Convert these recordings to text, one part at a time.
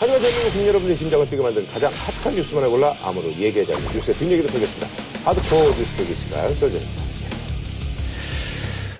하지만 대한민국 국민 여러분의 심장을 뛰게 만든 가장 핫한 뉴스만을 골라 아무도 얘기하지 않는 뉴스의 뒷얘기를 보겠습니다. 하드코어 뉴스 보기 시간 써줍니다.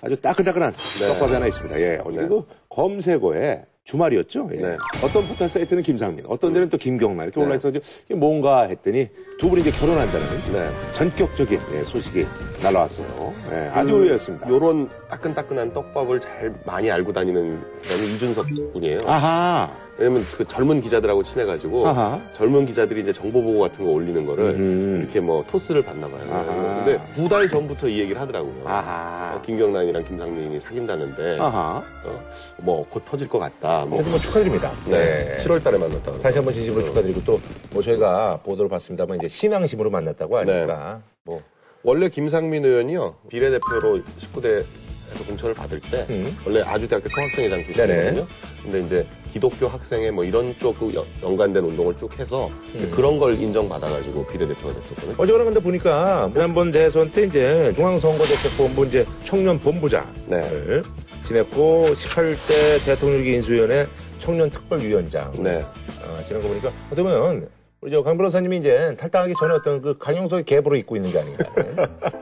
아주 따끈따끈한 떡밥이 하나 있습니다. 예, 어제 그 검색어에 주말이었죠. 예. 네. 어떤 포털 사이트는 김상민, 어떤 데는 또 김경란 이렇게 네. 올라있어 이게 뭔가 했더니 두 분이 이제 결혼한다는 네. 전격적인 예, 소식이 날라왔어요. 예, 아주 그 의외였습니다. 요런 따끈따끈한 떡밥을 잘 많이 알고 다니는 사람이 이준석 군이에요. 아하. 왜냐면 그 젊은 기자들하고 친해가지고 아하. 젊은 기자들이 이제 정보 보고 같은 거 올리는 거를 음. 이렇게 뭐 토스를 받나 봐요. 아하. 근데 두 달 전부터 이 얘기를 하더라고요. 아하. 어, 김경란이랑 김상민이 사귄다는데 아하. 어, 뭐곧 터질 것 같다. 뭐. 뭐 축하드립니다. 네. 7월 달에 만났다고. 다시 한번 진심으로 축하드리고 또 뭐 저희가 보도를 봤습니다만 이제 신앙심으로 만났다고 하니까 뭐 원래 김상민 의원이요 비례대표로 19대에서 공천을 받을 때 음. 원래 아주대학교 총학생회장 출신이거든요. 근데 이제 기독교 학생회 뭐 이런 쪽그 연- 연관된 운동을 쭉 해서 음. 그런 걸 인정받아가지고 비례대표가 됐었거든요. 어제거나 근데 보니까 지난번 대선 때 이제 중앙선거대책본부 이제 청년 본부장을 네. 지냈고 18대 대통령기 인수위원회 청년 특별위원장 네. 어, 지낸 거 보니까 어떻게 보면 우리 저 강 변호사님이 이제 탈당하기 전에 어떤 그 강용석의 계보로 입고 있는 게 아닌가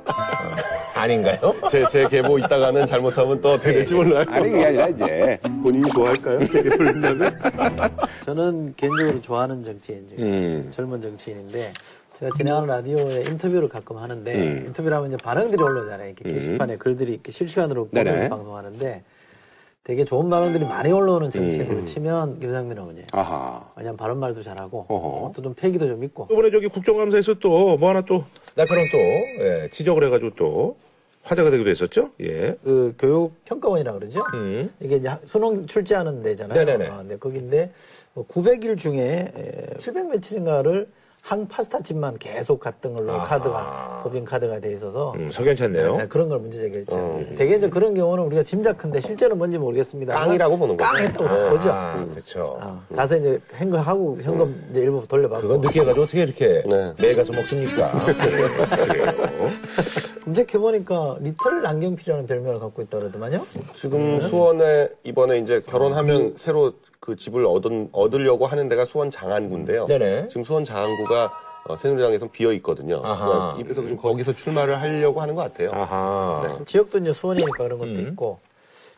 어, 아닌가요? 제, 제 계보 있다가는 잘못하면 또 어떻게 될지 몰라요. 아니 그게 아니라 이제 본인이 좋아할까요? 제 계보를 린다면? 저는 개인적으로 좋아하는 정치인 중에 음. 젊은 정치인인데 제가 진행하는 라디오에 인터뷰를 가끔 하는데 음. 인터뷰를 하면 이제 반응들이 올라오잖아요. 이렇게 게시판에 글들이 이렇게 실시간으로 보면서 네네. 방송하는데 되게 좋은 반응들이 많이 올라오는 정치인으로 치면 김상민 의원이에요. 아하 왜냐면 바른 말도 잘하고 어허. 또 좀 패기도 좀 있고 이번에 저기 국정감사에서 또 뭐 하나 또 날카로운 또 예, 지적을 해가지고 또 화제가 되기도 했었죠. 예. 그 교육 평가원이라 그러죠. 음. 이게 이제 수능 출제하는 데잖아요. 네네네. 아, 네, 거긴데 900일 중에 700 며칠인가를 한 파스타 집만 계속 갔던 걸로 아하. 카드가 법인 카드가 돼 있어서 음, 석연치 않네요. 네, 그런 걸 문제 제기했죠. 대개 이제 그런 경우는 우리가 짐작한데 실제는 뭔지 모르겠습니다. 깡이라고 보는 거죠. 깡 했다고 보죠. 아, 그렇죠. 어, 가서 이제 현금하고 현금 이제 일부 돌려받고 그건 늦게 해가지고 어떻게 이렇게 네. 매일 가서 먹습니까? 검색해 보니까 little 남경필이라는 별명을 갖고 있다 그러더만요. 지금 수원에 이번에 이제 결혼하면 새로 그 집을 얻은, 얻으려고 하는 데가 수원 장안구인데요. 네네. 지금 수원 장안구가 어, 새누리당에서 비어 있거든요. 아하. 그래서 지금 거기서 출마를 하려고 하는 것 같아요. 아하. 지역도 이제 수원이니까 그런 것도 음. 있고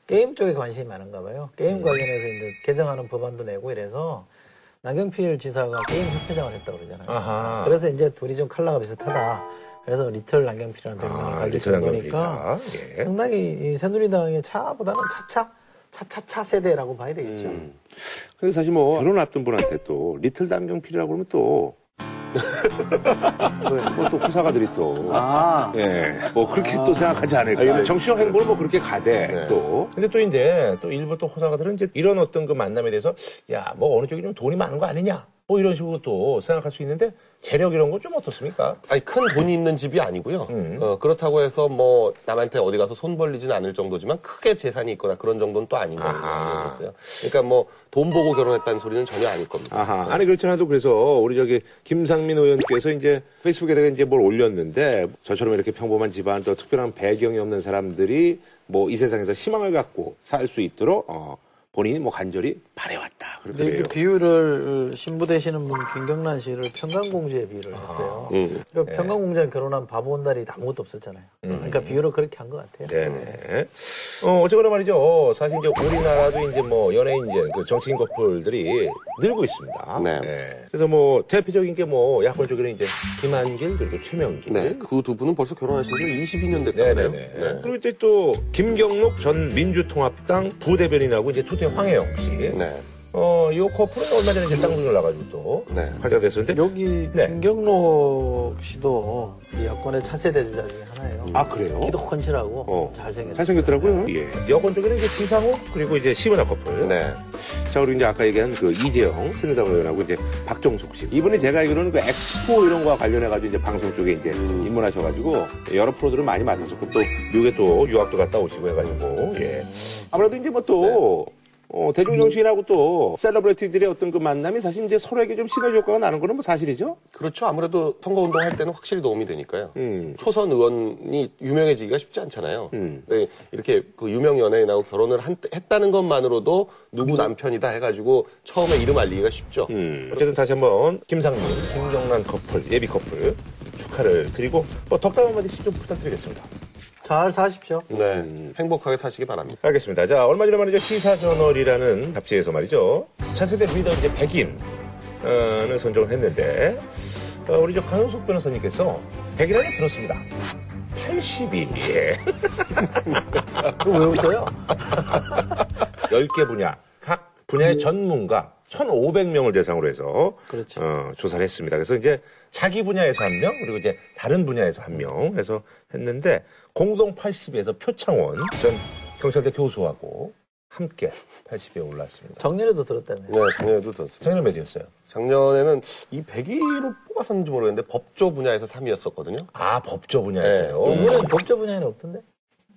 게임 쪽에 관심이 많은가 봐요. 게임 관련해서 이제 개정하는 법안도 내고 이래서 남경필 지사가 게임 협회장을 했다고 그러잖아요. 아하. 그래서 이제 둘이 좀 컬러가 비슷하다. 그래서 리틀 나경필이라는 별명을 아, 가지고 리틀 있는 거니까. 예. 상당히 이 새누리당의 차보다는 차차 차차차 세대라고 봐야 되겠죠. 음. 그래서 사실 뭐 결혼 앞둔 분한테 또 리틀 남경필이라고 그러면 또 뭐또 후사가들이 또 아, 예, 뭐 그렇게 또 생각하지 않을까. 정치적 행보를 뭐 그렇게 가대 네. 또. 근데 또 이제 또 일부 또 호사가들은 이제 이런 어떤 그 만남에 대해서 야, 뭐 어느 쪽이 좀 돈이 많은 거 아니냐. 뭐 이런 식으로 또 생각할 수 있는데 재력 이런 건 좀 어떻습니까? 아니 큰 돈이 있는 집이 아니고요. 음. 어, 그렇다고 해서 뭐 남한테 어디 가서 손 벌리지는 않을 정도지만 크게 재산이 있거나 그런 정도는 또 아닌 있어요. 그러니까 뭐 돈 보고 결혼했다는 소리는 전혀 아닐 겁니다. 아하. 아니 그렇지 않아도 그래서 우리 저기 김상민 의원께서 이제 페이스북에다가 이제 뭘 올렸는데 저처럼 이렇게 평범한 집안 또 특별한 배경이 없는 사람들이 뭐 이 세상에서 희망을 갖고 살 수 있도록 어, 본인이 뭐 간절히 바래왔다. 그렇게 그 비유를 신부 되시는 분 김경란 씨를 평강공주에 비유를 했어요. 음. 그러니까 평강공주에 결혼한 바보 온달이 아무것도 없었잖아요. 그러니까 비유를 그렇게 한 것 같아요. 네네. 어, 어쨌거나 말이죠. 사실 이제 우리나라도 이제 뭐 연예인 이제 그 정치인 커플들이 늘고 있습니다. 네. 그래서 뭐 대표적인 게 뭐 야권 쪽에는 이제 김한길 그리고 최명길. 네, 그 두 분은 벌써 결혼하신 지 22년 됐다고요. 네네네. 그리고 이제 또 김경록 전 민주통합당 부대변인하고 이제 투태 황혜영 씨. 네. 어, 이 커플은 얼마 전에 이제 쌍둥이를 나가지고 또 네. 화제가 됐었는데. 여기 네. 김경록 씨도 이 여권의 차세대 주자 중에 하나예요. 아 그래요? 키도 훤칠하고 어. 잘생겼어요. 잘생겼더라고요. 예. 여권 쪽에는 이제 지상욱 그리고 이제 시은아 커플. 네. 자, 그리고 이제 아까 얘기한 그 이재영 새누리당 의원하고 이제 박정숙 씨. 이분이 제가 알기로는 그 엑스포 이런 거와 관련해가지고 이제 방송 쪽에 이제 입문하셔가지고 여러 프로들을 많이 맡았었고 또 미국에 또 유학도 갔다 오시고 해가지고 예. 아무래도 이제 뭐또 어, 대중 정치인하고 또 셀러브리티들의 어떤 그 만남이 사실 이제 서로에게 좀 시너지 효과가 나는 거는 뭐 사실이죠. 그렇죠. 아무래도 선거 운동 할 때는 확실히 도움이 되니까요. 음. 초선 의원이 유명해지기가 쉽지 않잖아요. 음. 네, 이렇게 그 유명 연예인하고 결혼을 한- 했다는 것만으로도 누구 남편이다 해가지고 처음에 이름 알리기가 쉽죠. 음. 어쨌든 다시 한번 김상민, 김정란 커플, 예비 커플 축하를 드리고 뭐 덕담 한마디씩 좀 부탁드리겠습니다. 잘 사십시오. 네, 행복하게 사시기 바랍니다. 알겠습니다. 자, 얼마 전에 말이죠. 시사저널이라는 잡지에서 말이죠. 차세대 리더 이제 백인을 선정을 했는데, 어, 우리 저 강용석 변호사님께서 백인 안에 들었습니다. 80이. 예. 왜 웃어요? 10개 분야, 각 분야의 전문가 1,500명을 대상으로 해서 그렇죠. 어, 조사를 했습니다. 그래서 이제 자기 분야에서 한 명, 그리고 이제 다른 분야에서 한 명 해서 했는데 공동 80에서 표창원 전 경찰대 교수하고 함께 80에 올랐습니다. 정년에도 들었다며요. 네, 작년에도 들었습니다. 작년 몇 위였어요? 작년에는 이 100위로 뽑았었는지 모르겠는데 법조 분야에서 3위였었거든요. 아, 법조 분야에서요? 네. 이번엔 법조 분야에는 없던데?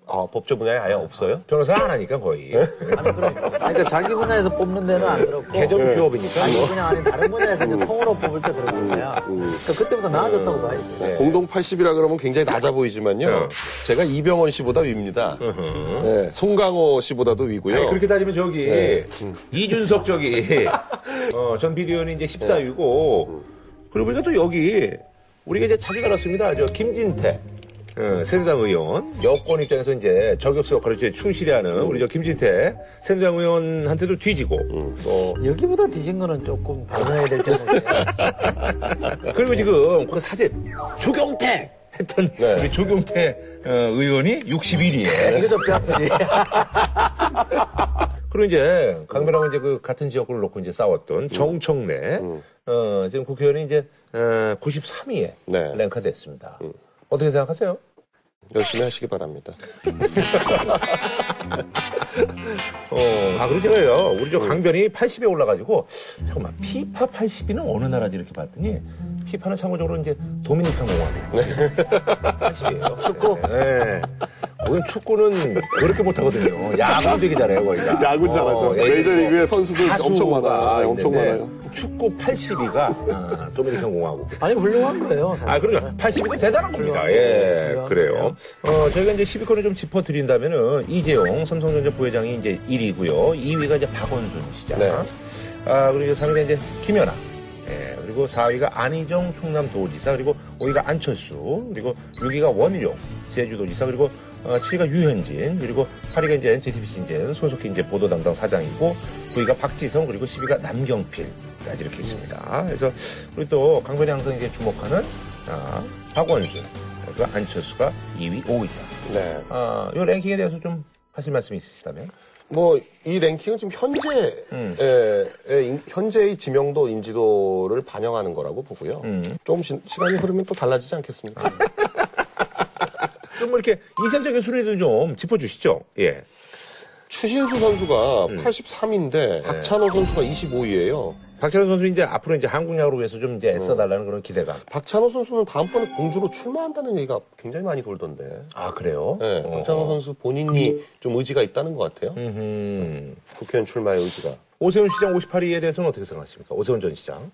아, 법조 분야에 아예 없어요? 변호사 안 하니까 거의. 아니, 그럼. 아니, 그러니까 자기 분야에서 뽑는 데는 안 들었고. 개점 휴업이니까. 자기 뭐. 분야 아닌 다른 분야에서 이제 통으로 뽑을 때 들어간 거야. 그러니까 그때부터 나아졌다고 봐야지. 네. 공동 80이라 그러면 굉장히 낮아 보이지만요. 어. 제가 이병헌 씨보다 위입니다. 네, 송강호 씨보다도 위고요. 아니, 그렇게 따지면 저기 이준석 저기 어, 전 비디오는 이제 14위고 그리고 보니까 또 여기 우리가 이제 자주 다뤘습니다. 저 김진태 어, 새누리당 의원 여권 입장에서 이제 저격수 역할을 이제 충실히 하는 우리 저 김진태 새누리당 의원한테도 뒤지고 또 여기보다 뒤진 거는 조금 반성해야 될 점이에요. 그리고 지금 그 사진 조경태 했던 네. 우리 조경태 어, 의원이 61위에 이거 좀뼈 아프지. 그리고 이제 강변하고 이제 그 같은 지역구를 놓고 이제 싸웠던 정청래 어 지금 국회의원이 이제 어, 93위에 네. 랭크됐습니다. 어떻게 생각하세요? 열심히 하시기 바랍니다. 어, 아, 그리고 제가요, 우리 저 강변이 80에 올라가지고, 잠깐만, 피파 80이는 어느 나라지 이렇게 봤더니, 피파는 참고적으로 이제 도미니칸 공화국. 80이에요. 축구? 네. 거긴 축구는 그렇게 못하거든요. 야구 되게 잘해요, 거기가. 야구 잘하죠. 예, 메이저리그에 뭐 선수들 엄청 많아요. 네, 엄청 많아요. 축구 82가 아, 도미니칸 공화국. 아니, 훌륭한 거예요. 사실. 아, 그러니까 80이도 대단한 겁니다. 훌륭한 예. 그래요. 어, 저희가 이제 10위권을 좀 짚어드린다면은 이재용 삼성전자 부회장이 이제 1위고요. 2위가 이제 박원순 시장. 네. 아, 그리고 이제 3위가 이제 김연아. 예, 그리고 4위가 안희정 충남도지사, 그리고 5위가 안철수, 그리고 6위가 원희룡 제주도지사, 그리고 어, 7위가 유현진, 그리고 8위가 이제 JTBC 이제 손석희 이제 보도 담당 사장이고 9위가 박지성, 그리고 10위가 남경필까지 이렇게 있습니다. 그래서 우리 또 강변이 항상 이제 주목하는 아, 박원순, 그리고 안철수가 2위, 5위다. 네. 아, 이 랭킹에 대해서 좀 하실 말씀이 있으시다면? 뭐, 이 랭킹은 지금 현재, 음. 의, 의 현재의 지명도, 인지도를 반영하는 거라고 보고요. 음. 조금 시, 시간이 흐르면 또 달라지지 않겠습니까? 좀뭐 이렇게 이색적인 순위들 좀 짚어주시죠. 예. 추신수 선수가 음. 83인데, 박찬호 선수가 25위예요 박찬호 선수 이제 앞으로 이제 한국 야구를 위해서 좀 이제 애써달라는 그런 기대감. 박찬호 선수는 다음번에 공주로 출마한다는 얘기가 굉장히 많이 돌던데. 아, 그래요? 네, 어. 박찬호 선수 본인이 좀 의지가 있다는 것 같아요. 음흠. 국회의원 출마의 의지가. 오세훈 시장 58위에 대해서는 어떻게 생각하십니까? 오세훈 전 시장.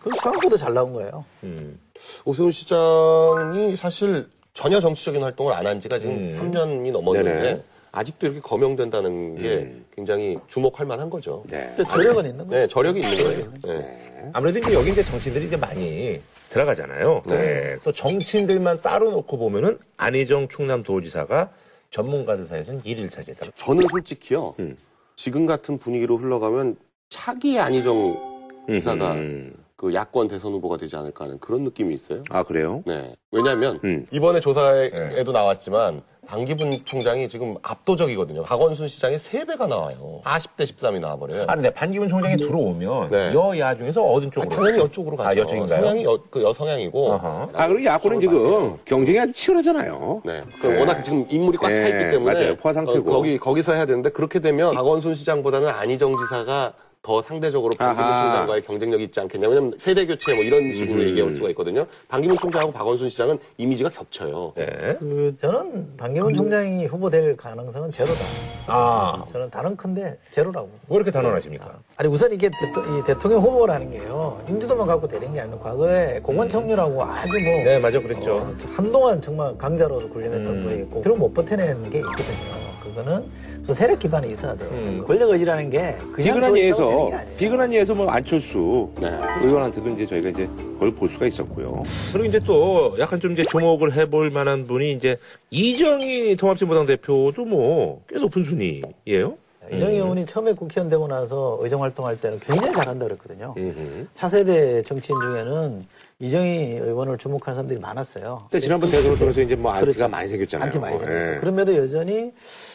그럼 생각보다 잘 나온 거예요. 음. 오세훈 시장이 사실 전혀 정치적인 활동을 안 한 지가 지금 3년이 넘었는데 음. 네네. 음. 아직도 이렇게 거명된다는 게 굉장히 주목할 만한 거죠. 네. 저력은 있는 거예요. 네, 저력이 있는 거예요. 네. 아무래도 이제 여기 이제 정치인들이 이제 많이 들어가잖아요. 네. 또 정치인들만 따로 놓고 보면은 안희정 충남도지사가 전문가들 사이에서는 1위를 차지했다. 저는 솔직히요. 음. 지금 같은 분위기로 흘러가면 차기 안희정 지사가 음. 그 야권 대선 후보가 되지 않을까 하는 그런 느낌이 있어요. 아, 그래요? 네. 왜냐하면 음. 이번에 조사에도 나왔지만 방기분 총장이 지금 압도적이거든요. 박원순 시장의 3배가 나와요. 40대 13이 나와버려요. 아니, 네, 반기문 총장이 들어오면 네. 여야 중에서 어느 아, 쪽으로? 당연히 여쪽으로 가죠. 아, 여쪽인가요? 성향이 여, 그 여성향이고. 아, 그리고 야구는 지금 경쟁이 아주 치열하잖아요. 네. 그 워낙 지금 인물이 꽉차 네, 있기 때문에 맞아요. 포화 상태고. 어, 거기 거기서 해야 되는데 그렇게 되면 박원순 시장보다는 안희정 지사가 더 상대적으로 반기문 아하. 총장과의 경쟁력이 있지 않겠냐. 왜냐면 세대 교체 뭐 이런 식으로 얘기할 수가 있거든요. 반기문 총장하고 박원순 시장은 이미지가 겹쳐요. 네. 그 저는 반기문 총장이 후보될 가능성은 제로다. 아, 저는 다른 큰데 제로라고. 왜 이렇게 단언하십니까? 아니 우선 이게 대통, 이 대통령 후보라는 게요 인지도만 갖고 되는 게 아니라 과거에 공원청류라고 아주 뭐 네, 맞아, 그랬죠. 어, 한동안 정말 강자로서 군림했던 음. 분이 있고 그걸 못 버텨내는 게 있거든요. 그거는 무슨 세력 기반이 있어야 돼요. 음. 권력 의지라는 게 그냥 비근한 예에서. 비근한 예에서 뭐 안철수 네. 의원한테도 이제 저희가 이제 그걸 볼 수가 있었고요. 그리고 이제 또 약간 좀 이제 주목을 해볼 만한 분이 이제 이정희 통합진보당 대표도 뭐 꽤 높은 순위예요. 이정희 의원이 처음에 국회의원 되고 나서 의정 활동할 때는 굉장히 잘한다 그랬거든요. 음흠. 차세대 정치인 중에는 이정희 의원을 주목하는 사람들이 많았어요. 근데 지난번 대선을 통해서 이제 뭐 안티가 그렇죠. 많이 생겼잖아요. 안티 많이 생겼죠. 예. 그럼에도 여전히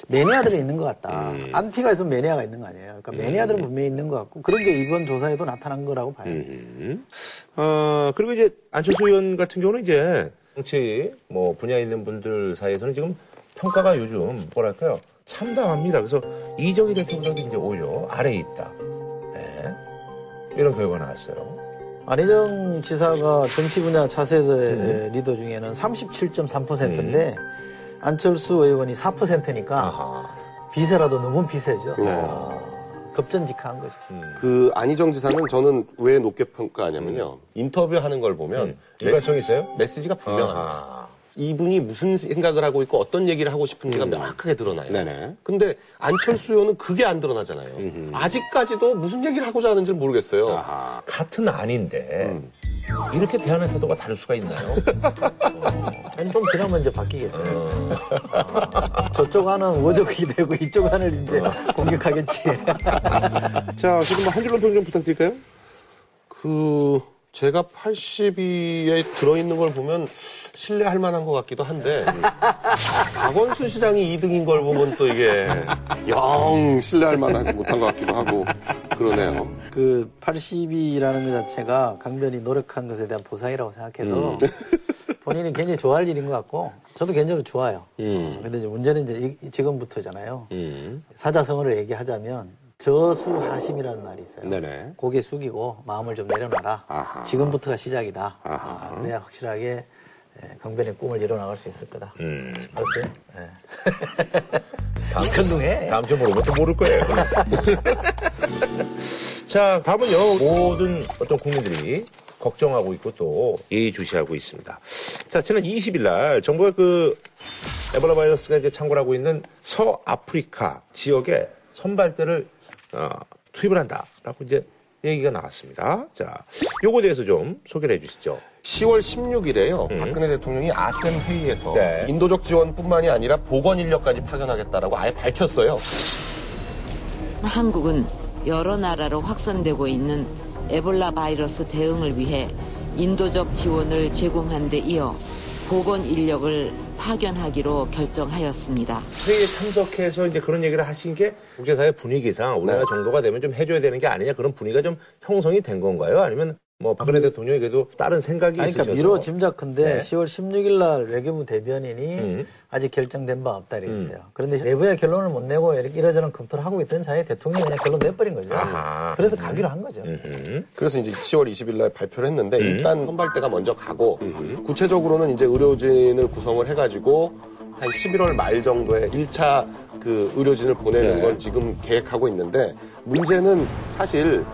매니아들이 있는 것 같다. 음. 안티가 있으면 매니아가 있는 거 아니에요. 그러니까 매니아들은 분명히 있는 것 같고 그런 게 이번 조사에도 나타난 거라고 봐요. 음. 어, 그리고 이제 안철수 의원 같은 경우는 이제 정치 뭐 분야에 있는 분들 사이에서는 지금 평가가 요즘 뭐랄까요 참담합니다. 그래서 이정희 대표보다도 이제 오히려 아래에 있다. 네. 이런 결과가 나왔어요. 안희정 지사가 정치 분야 차세대 음. 리더 중에는 37.3%인데 안철수 의원이 4%니까 아하. 비세라도 너무 비세죠. 네. 아, 급전직하한 거죠. 그 안희정 지사는 저는 왜 높게 평가하냐면요. 인터뷰하는 걸 보면 일관성 있어요? 메시지가 분명합니다. 아하. 이분이 무슨 생각을 하고 있고 어떤 얘기를 하고 싶은지가 명확하게 드러나요. 네네. 근데 안철수 의원은 그게 안 드러나잖아요. 아직까지도 무슨 얘기를 하고자 하는지 를 모르겠어요. 아하. 같은 아닌데 이렇게 대하는 태도가 다를 수가 있나요? 아니, 좀 지나면 이제 바뀌겠죠. 어. 저쪽 안은 워적이 되고 이쪽 안을 이제 공격하겠지. 자, 지금 뭐한 줄로 평 좀 부탁드릴까요? 그 제가 82에 들어있는 걸 보면 신뢰할 만한 것 같기도 한데 박원순 시장이 2등인 걸 보면 또 이게 영 신뢰할 만하지 못한 것 같기도 하고 그러네요. 그 80이라는 것 자체가 강변이 노력한 것에 대한 보상이라고 생각해서 음. 본인이 굉장히 좋아할 일인 것 같고 저도 개인적으로 좋아요. 음. 근데 이제 문제는 이제 이- 지금부터잖아요. 음. 사자성어를 얘기하자면 저수하심이라는 말이 있어요. 네네. 고개 숙이고 마음을 좀 내려놔라. 아하. 지금부터가 시작이다. 아하. 아, 그래야 확실하게 예, 강변의 꿈을 이뤄나갈 수 있을 거다. 음. 알았어요? 예. 시큰둥해. 다음 주에 물어보면 또 모를 거예요. 자, 다음은요. 모든 어떤 국민들이 걱정하고 있고 또 예의주시하고 있습니다. 자, 지난 20일 날 정부가 그 에볼라 바이러스가 이제 창궐하고 있는 서아프리카 지역에 선발대를 어, 투입을 한다라고 이제 얘기가 나왔습니다. 자, 요거에 대해서 좀 소개를 해 주시죠. 10월 16일에요. 박근혜 대통령이 아셈 회의에서 네. 인도적 지원뿐만이 아니라 보건 인력까지 파견하겠다라고 아예 밝혔어요. 한국은 여러 나라로 확산되고 있는 에볼라 바이러스 대응을 위해 인도적 지원을 제공한 데 이어 보건 인력을 파견하기로 결정하였습니다. 회의에 참석해서 이제 그런 얘기를 하신 게 국제사회 분위기상 우리나라 정도가 되면 좀 해줘야 되는 게 아니냐 그런 분위기가 좀 형성이 된 건가요? 아니면 뭐 박근혜 대통령이 그래도 다른 생각이 아니, 있으셔서 그러니까 미로 짐작컨대 네. 10월 16일 날 외교부 대변인이 음. 아직 결정된 바 없다 이랬어요. 그런데 내부의 결론을 못 내고 이렇게 이러저런 검토를 하고 있던 사이에 대통령이 그냥 결론 내버린 거죠. 아하. 그래서 가기로 한 거죠. 음. 그래서 이제 10월 20일 날 발표를 했는데 일단 선발대가 먼저 가고 구체적으로는 이제 의료진을 구성을 해가지고 한 11월 말 정도에 1차 그 의료진을 보내는 네. 걸 지금 계획하고 있는데 문제는 사실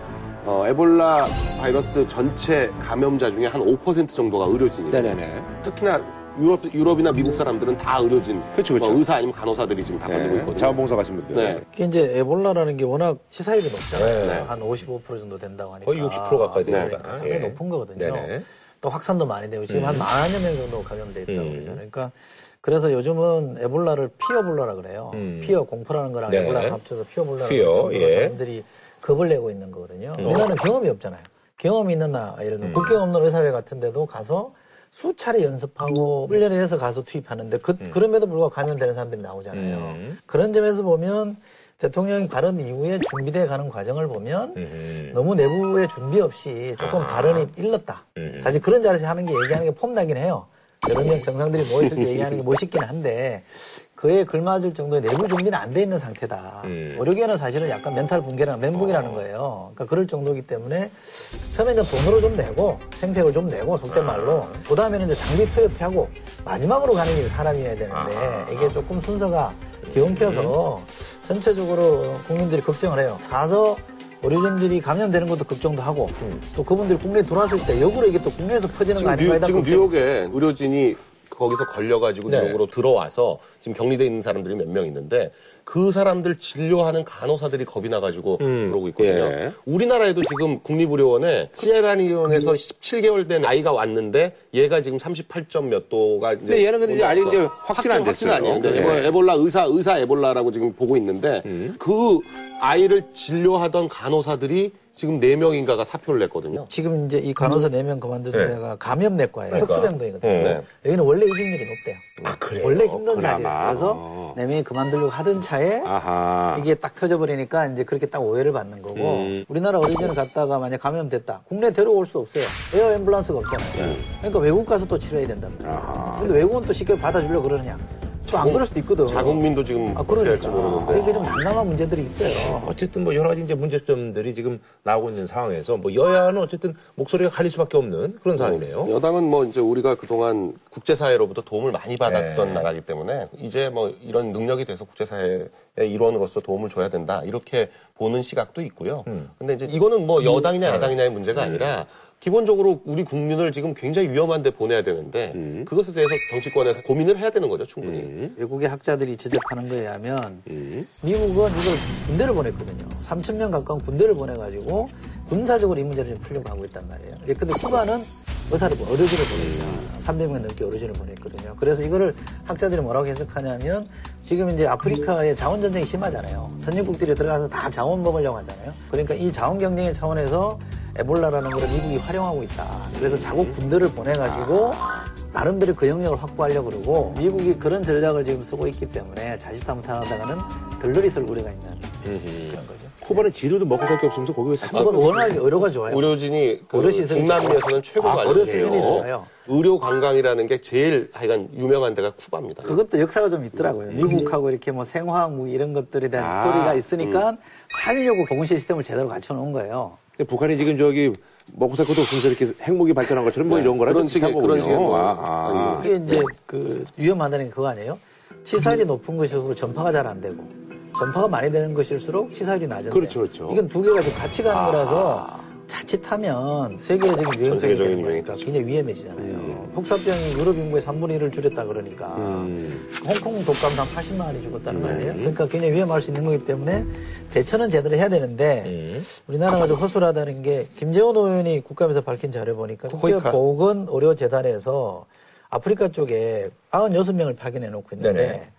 어, 에볼라 바이러스 전체 감염자 중에 한 5% 정도가 의료진이에요. 네네네. 특히나 유럽, 유럽이나 미국 사람들은 다 의료진, 그쵸, 그쵸. 뭐 의사 아니면 간호사들이 지금 다 걸리고 네. 있거든요. 자원봉사 가신 분들. 네. 이게 이제 에볼라라는 게 워낙 치사율이 높잖아요. 네. 한 55% 정도 된다고 하니까. 거의 60% 가까이 되니까. 그러니까 상당히 예. 높은 거거든요. 네네. 또 확산도 많이 되고 지금 한 만여 명 정도 감염돼 있다고 음. 그러잖아요. 그러니까 그래서 요즘은 에볼라를 피어볼라라 그래요. 음. fear 공포라는 거랑 네. 에볼라 합쳐서 피어볼라라고 피어, 예. 사람들이 겁을 내고 있는 거거든요. 우리나라는 경험이 없잖아요. 경험이 있는 나 예를 들면 국경 없는 의사회 같은 데도 가서 수차례 연습하고 훈련에 해서 가서 투입하는데 그, 그럼에도 불구하고 감염되는 사람들이 나오잖아요. 음. 그런 점에서 보면 대통령이 다른 이후에 준비돼 가는 과정을 보면 음. 너무 내부의 준비 없이 조금 아. 발언이 일렀다. 음. 사실 그런 자리에서 하는 게 얘기하는 게 폼나긴 해요. 여러 명 정상들이 모였을 때 얘기하는 게 멋있긴 한데 그에 걸맞을 정도의 내부 준비는 안 돼 있는 상태다. 음. 의료계는 사실은 약간 멘탈 붕괴나 멘붕이라는 거예요. 그러니까 그럴 정도이기 때문에 처음에 이제 돈으로 좀 내고 생색을 좀 내고 속된 말로 그 다음에는 이제 장비 투입하고 마지막으로 가는 게 사람이어야 되는데 이게 조금 순서가 뒤엉켜서 전체적으로 국민들이 걱정을 해요. 가서 의료진들이 감염되는 것도 걱정도 하고 또 그분들이 국내에 들어왔을 때 역으로 이게 또 국내에서 퍼지는 거 아닌가 지금. 뉴욕에 의료진이 거기서 걸려가지고 네. 뉴욕으로 들어와서 지금 격리돼 있는 사람들이 몇 명 있는데 그 사람들 진료하는 간호사들이 겁이 나가지고 그러고 있거든요. 예. 우리나라에도 지금 국립의료원에 시에라리온에서 17개월 된 아이가 왔는데 얘가 지금 38점 몇 도가 근데 얘는 근데 아직 이제 안 확진, 확진 됐어요. 아니에요. 네. 에볼- 에볼라 의사 의사 에볼라라고 지금 보고 있는데 그 아이를 진료하던 간호사들이 지금 네 명인가가 사표를 냈거든요. 지금 이제 이 간호사 4명 그만둔 네. 데가 감염내과예요. 혁수병동이거든요. 네. 여기는 원래 이직률이 높대요. 아, 그래요? 원래 힘든. 자리예요. 그래서 어. 4명이 그만두려고 하던 차에 아하. 이게 딱 터져버리니까 이제 그렇게 딱 오해를 받는 거고 음. 우리나라 어린이를 갔다가 만약 감염됐다. 국내 데려올 수 없어요. 에어 앰뷸런스가 없잖아요. 그러니까 외국 가서 또 치료해야. 네. 아하. 근데 외국은 또 쉽게 받아주려고 그러느냐. 또 안 그럴 수도 있거든. 자국민도 지금 아, 어떻게 할지 그러니까. 모르는데. 이게 좀 난감한 문제들이 있어요. 어쨌든 뭐 여러 가지 이제 문제점들이 지금 나오고 있는 상황에서 뭐 여야는 어쨌든 목소리가 갈릴 수밖에 없는 그런 상황이네요. 여당은 뭐 이제 우리가 그동안 국제사회로부터 도움을 많이 받았던 네. 나라이기 때문에 이제 뭐 이런 능력이 돼서 국제사회의 일원으로서 도움을 줘야 된다 이렇게 보는 시각도 있고요. 음. 근데 이제 이거는 뭐 여당이냐 야당이냐의 문제가 아니라 기본적으로 우리 국민을 지금 굉장히 위험한 데 보내야 되는데 음. 그것에 대해서 정치권에서 고민을 해야 되는 거죠, 충분히. 외국의 학자들이 지적하는 거에 의하면 미국은 이걸 군대를 보냈거든요. 3천 명 가까운 군대를 보내가지고 군사적으로 이 문제를 좀 풀려고 하고 있단 말이에요. 예, 근데 쿠바는 의사를 보- 의료진을 보냈어요. 300명 넘게 의료진을 보냈거든요. 그래서 이거를 학자들이 뭐라고 해석하냐면 지금 이제 아프리카에 자원 전쟁이 심하잖아요. 선진국들이 들어가서 다 자원 먹으려고 하잖아요. 그러니까 이 자원 경쟁의 차원에서 에볼라라는 걸 미국이 활용하고 있다. 그래서 자국 군대를 보내가지고 나름대로 그 영역을 확보하려고 그러고 미국이 그런 전략을 지금 쓰고 있기 때문에 자칫잘못하다가는 덜덜이 설 우려가 있는 그런 거죠. 쿠바는 지료도 먹고 살게 없으면서 거기 왜 사... 그건 워낙에 의료가 좋아요. 의료진이 그 의료 중남미에서는 최고가 아. 의료 수준이 좋아요. 의료 관광이라는 게 제일 하여간 유명한 데가 쿠바입니다. 그것도 역사가 좀 있더라고요. 미국하고 이렇게 뭐 생화학 무기 이런 것들에 대한 아, 스토리가 있으니까 살려고 보건 시스템을 제대로 갖춰놓은 거예요. 근데 북한이 지금 저기 먹고 살 것도 없으면서 이렇게 핵무기 발전한 것처럼 뭐 이런 거랑 그런 식의- 그런 식의. 뭐- 아, 아. 이게 이제 그 위험하다는 게 그거 아니에요? 치사율이 높은 것일수록 전파가 잘 안 되고 전파가 많이 되는 것일수록 치사율이 낮은데 그렇죠, 그렇죠. 이건 두 개가 지금 같이 가는 거라서 자칫하면 세계적인 유행성이 세계적인 되는 거니까 굉장히 위험해지잖아요. 폭사병이 유럽 인구의 3분의 1을 줄였다 그러니까 홍콩 독감도 한 40만 원이 죽었다는 말이에요. 그러니까 굉장히 위험할 수 있는 거기 때문에 대처는 제대로 해야 되는데 우리나라가 좀 허술하다는 게 김재원 의원이 국감에서 밝힌 자료 보니까. 국제보건의료재단에서 아프리카 쪽에 96명을 파견해 놓고 있는데 네네.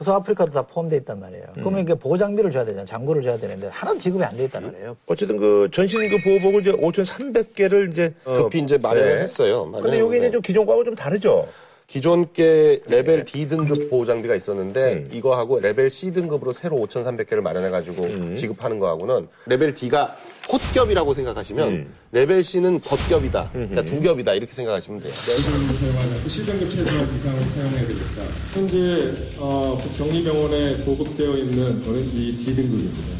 그래서 아프리카도 다 포함되어 있단 말이에요. 그러면 이게 보호 장비를 줘야 되잖아요. 장구를 줘야 되는데 하나도 지급이 안 돼 있단 말이에요. 어쨌든 그 전신 그 보호복을 이제 5,300개를 이제 급히 이제 마련을 네. 했어요. 근데 마련을 이게 이제. 좀 기존 거하고 좀 다르죠. 기존 게 레벨 D 등급 보호 장비가 있었는데 이거하고 레벨 C 등급으로 새로 5,300개를 마련해 가지고 지급하는 거하고는 레벨 D가 홑겹이라고 생각하시면 레벨 C는 겉겹이다. 그러니까 두 겹이다 이렇게 생각하시면 돼요. 이상을 사용하는 C등급 최소한 이상을 사용해야 되겠다. 현재 어, 격리병원에 보급되어 있는 거는 이 D등급입니다.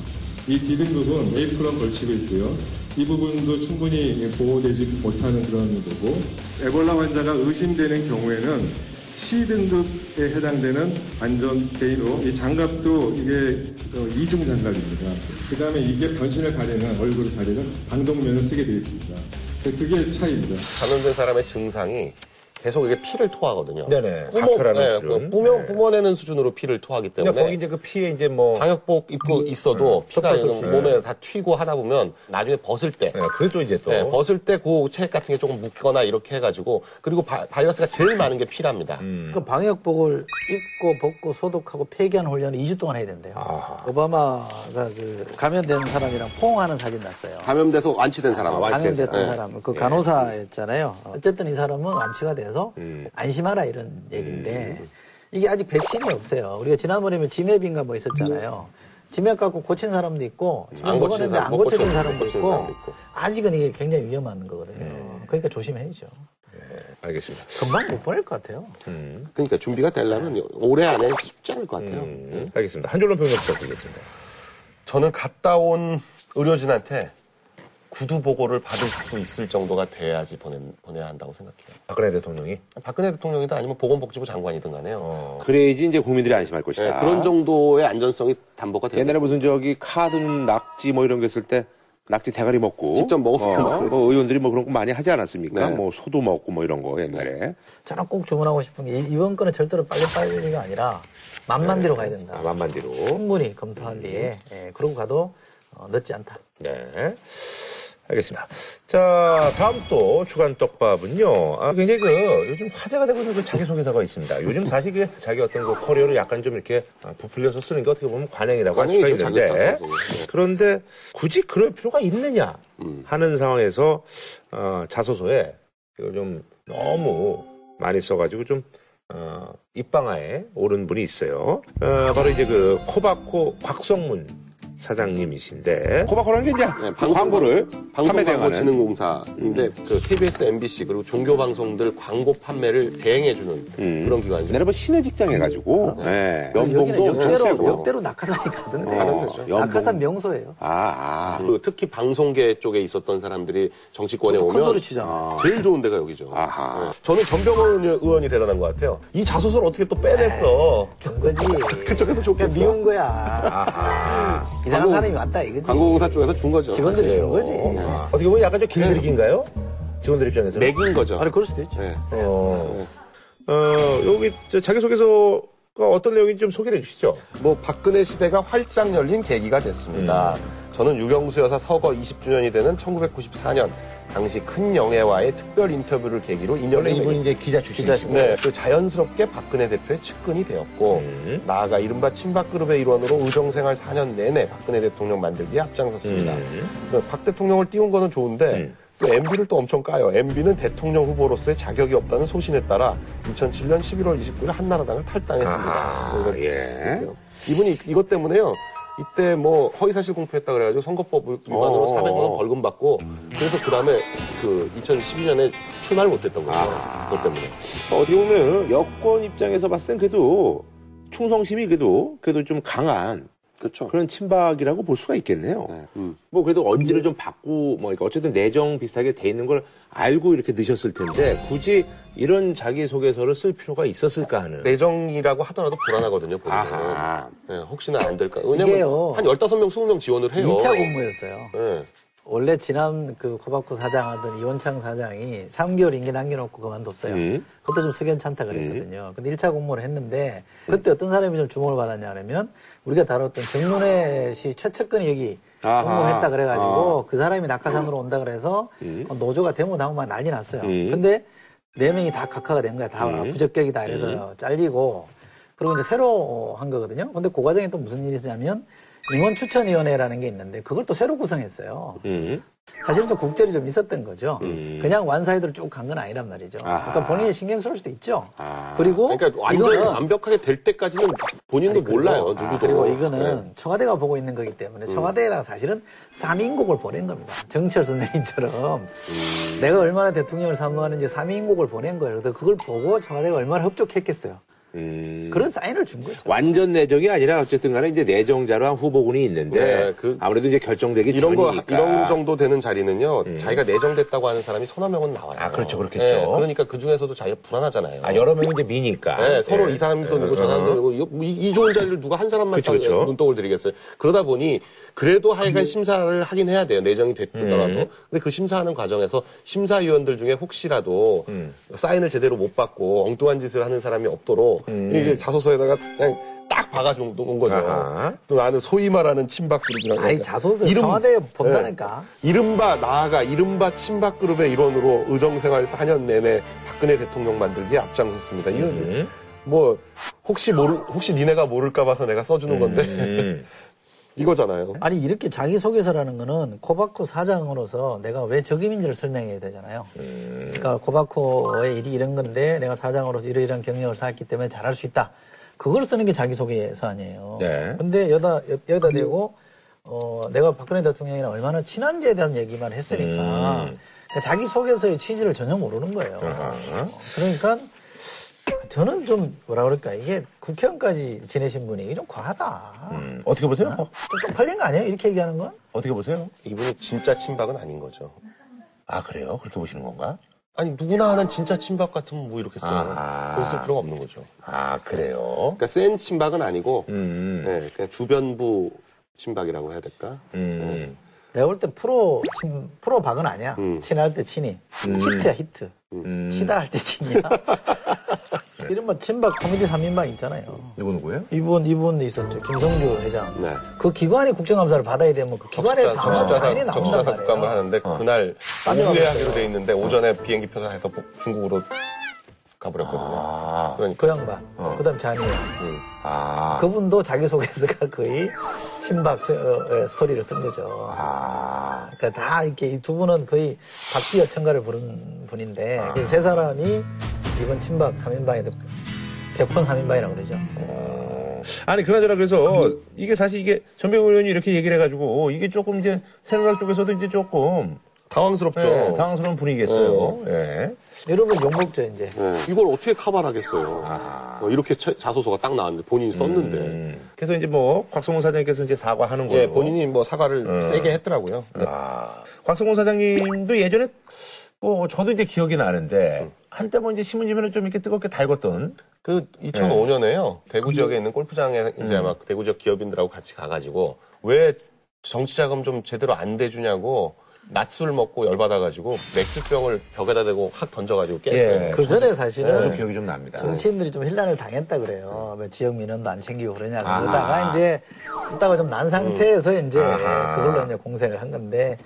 이 D등급은 에이프런 걸치고 있고요. 이 부분도 충분히 보호되지 못하는 그런 거고 에볼라 환자가 의심되는 경우에는 C등급에 해당되는 안전 개인으로 이 장갑도 이게 어, 이중 장갑입니다. 그 다음에 이게 변신을 가리는 얼굴을 가리는 방독면을 쓰게 되어 있습니다. 그게 차이입니다. 감염된 사람의 증상이 계속 이게 피를 토하거든요. 네네. 뿜어, 네. 뿜어, 네. 뿜어내는 수준으로 피를 토하기 때문에 그러니까 거기 이제 그 피해 이제 뭐 방역복 입고 있어도 피가 섞었을 수 몸에 다 튀고 하다 보면 나중에 벗을 때 네, 그게 또 이제 또 네, 벗을 때그책 같은 게 조금 묻거나 이렇게 해가지고 그리고 바, 이러스가 제일 많은 게 피랍니다. 음. 그 방역복을 입고 벗고 소독하고 폐기하는 훈련을 2주 동안 해야 된대요. 오바마가 그 감염된 사람이랑 포옹하는 사진 났어요. 감염돼서 완치된 사람. 아, 완치된 감염됐던 사람. 네. 그 간호사였잖아요. 어쨌든 이 사람은 완치가 돼서 음. 안심하라 이런 얘기인데 이게 아직 백신이 없어요. 우리가 지난번에 지맵인가 뭐 있었잖아요. 지맵 갖고 고친 사람도 있고 지맵 안 고친 먹었는데 사람, 안못 고쳐진 사람도 사람도 있고. 아직은 이게 굉장히 위험한 거거든요. 그러니까 조심해야죠. 알겠습니다. 금방 못 보낼 것 같아요. 그러니까 준비가 되려면 올해 안에 쉽지 않을 것 같아요. 음, 알겠습니다. 한 줄로 평론 부탁드리겠습니다. 저는 갔다 온 의료진한테 구두 보고를 받을 수 있을 정도가 돼야지 보내, 보내야 한다고 생각해요. 박근혜 대통령이 박근혜 대통령이든 아니면 보건복지부 장관이든 간에요. 어, 그래야지 이제 국민들이 안심할 것이다. 네, 그런 정도의 안전성이 담보가 돼요. 옛날에 무슨 저기 카드 낙지 뭐 이런 거 했을 때 낙지 대가리 먹고 직접 먹으면 어, 뭐 의원들이 뭐 그런 거 많이 하지 않았습니까? 네. 뭐 소도 먹고 뭐 이런 거 옛날에 저는 꼭 주문하고 싶은 게 이- 이번 건은 절대로 빨리빨리가 아니라 만만 뒤로 가야 된다. 아, 만만디로. 충분히 검토한 뒤에 예, 그러고 가도 어, 늦지 않다. 네. 알겠습니다. 자, 다음 또 주간 떡밥은요. 아, 굉장히 그 요즘 화제가 되고 있는 그 자기소개서가 있습니다. 요즘 사실 그 자기 어떤 그 커리어를 약간 좀 이렇게 아, 부풀려서 쓰는 게 어떻게 보면 관행이라고 할 수가 있는데. 네. 그런데 굳이 그럴 필요가 있느냐 하는 상황에서 어, 자소서에 이걸 좀 너무 많이 써가지고 좀 어, 입방아에 오른 분이 있어요. 어, 바로 이제 그 코바코 곽성문 사장님이신데 코바코라는 게 이제 네, 방송- 광고를 판매 대행하는 방송광고진흥공사인데 그 KBS, MBC 그리고 종교 방송들 광고 판매를 대행해주는 그런 기관이죠. 뭐 시내 직장 해가지고 네. 연봉도 여기는 엄청 역대로, 역대로 낙하산이 가던데. 어, 연봉. 낙하산 명소예요. 아, 아. 그 특히 방송계 쪽에 있었던 사람들이 정치권에 큰 오면 치잖아. 제일 좋은 데가 여기죠. 아하. 네. 저는 전병헌 의원이 대단한 것 같아요. 이 자소서를 어떻게 또 빼냈어. 준 거지. 그쪽에서 좋겠어. 미운 거야. 이상한 광고- 사람이 왔다 이거지. 광고공사 쪽에서 준 거죠. 직원들이 사실. 준 거지. 어, 어떻게 보면 약간 좀 길들이기인가요? 직원들 입장에서. 맥인 거죠. 아니 그럴 수도 있죠. 네. 어, 어, 여기 저 자기소개서가 어떤 내용인지 좀 소개해 주시죠. 뭐 박근혜 시대가 활짝 열린 계기가 됐습니다. 저는 유경수 여사 서거 20주년이 되는 1994년 당시 큰 영예와의 특별 인터뷰를 계기로 인연을 이분 맺- 이제 기자 출신이시고. 네, 그 자연스럽게 박근혜 대표의 측근이 되었고 음. 나아가 이른바 친박 그룹의 일원으로 의정생활 4년 내내 박근혜 대통령 만들기에 앞장섰습니다. 그박 대통령을 띄운 거는 좋은데 음. 또 MB를 또 엄청 까요. MB는 대통령 후보로서의 자격이 없다는 소신에 따라 2007년 11월 29일 한나라당을 탈당했습니다. 아, 예. 이분이 이것 때문에요. 이때 뭐 허위사실 공표했다 그래가지고 선거법 위반으로 어. 400만 원 벌금 받고 그래서 그 다음에 그 2012년에 출마를 못했던 거예요. 아. 그것 때문에. 어떻게 보면 여권 입장에서 봤을 땐 그래도 충성심이 그래도 그래도 좀 강한 그렇죠. 그런 친박이라고 볼 수가 있겠네요. 네. 음. 뭐 그래도 언지를 좀 받고 뭐 어쨌든 내정 비슷하게 돼 있는 걸 알고 이렇게 넣으셨을 텐데 굳이 이런 자기 소개서를 쓸 필요가 있었을까 하는. 내정이라고 하더라도 불안하거든요, 보면. 아하. 네, 혹시나 안 될까. 왜냐면 이게요. 한 15명, 20명 지원을 해요. 2차 공모였어요. 네. 원래 지난 그 코바쿠 사장 하던 이원창 사장이 3개월 임기 남겨놓고 그만뒀어요. 음. 그것도 좀 석연찮다 그랬거든요. 근데 1차 공모를 했는데 그때 어떤 사람이 좀 주목을 받았냐 그러면 우리가 다뤘던 정문회 씨 최측근이 여기 아하. 공모했다 그래가지고 그 사람이 낙하산으로 온다 그래서 어, 노조가 데모나고 막 난리 났어요. 음. 근데 네 명이 다 각하가 된 거야. 다 부적격이다 이래서 잘리고 그리고 이제 새로 한 거거든요. 근데 그 과정에 또 무슨 일이 있었냐면 임원 추천위원회라는 게 있는데 그걸 또 새로 구성했어요. 음. 사실은 좀 국절이 좀 있었던 거죠. 음. 그냥 완사이드로 쭉 간 건 아니란 말이죠. 아하. 그러니까 본인이 신경 쓸 수도 있죠. 아. 그리고 그러니까 완전 이거는 완벽하게 될 때까지는 본인도 아니, 그리고- 몰라요, 아, 누구도. 그리고 이거는 네. 청와대가 보고 있는 거기 때문에 청와대에다가 사실은 삼인곡을 보낸 겁니다. 정철 선생님처럼 내가 얼마나 대통령을 사모하는지 삼인곡을 보낸 거예요. 그래서 그걸 보고 청와대가 얼마나 흡족했겠어요. 음. 그런 사인을 준 거죠. 완전 내정이 아니라 어쨌든 간에 이제 내정자로 한 후보군이 있는데 네, 그- 아무래도 이제 결정되기 이런 거, 전이니까. 이런 정도 되는 자리는요, 자기가 내정됐다고 하는 사람이 서너 명은 나와요. 아, 그렇죠. 그렇겠죠. 네, 그러니까 그 중에서도 자기가 불안하잖아요. 아, 여러 명이 이제 미니까. 네, 서로 예. 이 사람도 누구 저 사람도 누구 이거 뭐 이, 이 좋은 자리를 누가 한 사람만 그쵸, 딱 그쵸. 눈독을 들이겠어요. 그러다 보니 그래도 하여간 심사를 하긴 해야 돼요. 내정이 됐더라도. 근데 그 심사하는 과정에서 심사위원들 중에 혹시라도 사인을 제대로 못 받고 엉뚱한 짓을 하는 사람이 없도록 이게 자소서에다가 그냥 딱 박아준 온 거죠. 아하. 또 나는 소위 말하는 친박 그룹이라고. 아니, 자소서 이름- 청와대에 본다니까. 네. 이른바 나아가 이른바 친박 그룹의 일원으로 의정생활 4년 내내 박근혜 대통령 만들기에 앞장섰습니다. 이건 음. 뭐 혹시 모를 혹시 니네가 모를까 봐서 내가 써주는 건데 음. 이거잖아요. 아니 이렇게 자기 소개서라는 거는 코바코 사장으로서 내가 왜 적임인지를 설명해야 되잖아요. 그러니까 코바코의 일이 이런 건데 내가 사장으로서 이러이러한 경력을 쌓았기 때문에 잘할 수 있다. 그걸 쓰는 게 자기 소개서 아니에요. 네. 근데 여다 여- 여기다 대고 어 내가 박근혜 대통령이랑 얼마나 친한지에 대한 얘기만 했으니까 그러니까 자기 속에서의 취지를 전혀 모르는 거예요. 그러니까 저는 좀 뭐라 그럴까 이게 국회의원까지 지내신 분이 이게 좀 과하다. 음, 어떻게 보세요? 어, 좀 쪽팔린 거 아니에요? 이렇게 얘기하는 건? 어떻게 보세요? 이분은 진짜 친박은 아닌 거죠. 아 그래요? 그렇게 보시는 건가? 아니 누구나 하는 진짜 친박 같으면 뭐 이렇게 써요. 아하. 그랬을 필요가 없는 거죠. 아 그래요? 그러니까 센 친박은 아니고 음, 네, 그냥 주변부 친박이라고 해야 될까? 음. 내가 볼 때 프로 친, 프로 박은 아니야. 음. 친할 때 친이. 히트야 히트. 치다 할 때 친이야. 이런 뭐 친박 코미디 3인방 있잖아요. 누구 누구예요? 이분 이분 있었죠. 김성주 회장. 네. 그 기관이 국정감사를 받아야 되면 그 기관의 장관 당연히 나온단 적십자사 국감을 말이에요. 하는데 그날 오후에 하기로 돼 있는데 오전에 비행기 표 사 해서 북- 중국으로 가버렸거든요. 아, 그러니까 그 양반. 그다음 잔이요. 음. 아, 그분도 자기소개서가 거의 친박 어, 어, 스토리를 쓴 거죠. 아, 그러니까 다 이렇게 이 두 분은 거의 박비여 청가를 부른 분인데 아. 이세 사람이 이번 친박 3인방에도 개콘 3인방이라고 그러죠. 어. 아니 그나저나 그래서 이게 사실 이게 전병 의원이 이렇게 얘기를 해가지고 이게 조금 이제 새누리당 쪽에서도 이제 조금 당황스럽죠. 예, 당황스러운 분위기겠어요. 예. 이런 걸 욕먹죠 이제. 네. 이걸 어떻게 커버를 하겠어요. 아. 어, 이렇게 차- 자소서가 딱 나왔는데 본인이 썼는데. 음. 그래서 이제 뭐 곽성훈 사장님께서 이제 사과하는 거예요. 예, 본인이 뭐 사과를 세게 했더라고요. 아, 곽성훈 사장님도 예전에 뭐 저도 이제 기억이 나는데 한때 뭐 이제 신문지면은 좀 이렇게 뜨겁게 달궜던 그 2005년에요. 대구 지역에 있는 골프장에 이제 막 대구 지역 기업인들하고 같이 가가지고 왜 정치 자금 좀 제대로 안 대주냐고 낮술 먹고 열받아가지고 맥주병을 벽에다 대고 확 던져가지고 깼어요. 예. 그 전에 사실은 기억이 좀 납니다. 정치인들이 좀 혼란을 당했다 그래요. 뭐 지역 민원도 안 챙기고 그러냐 아하. 그러다가 이제 있다가 좀 난 상태에서 이제 아하. 그걸로 이제 공세를 한 건데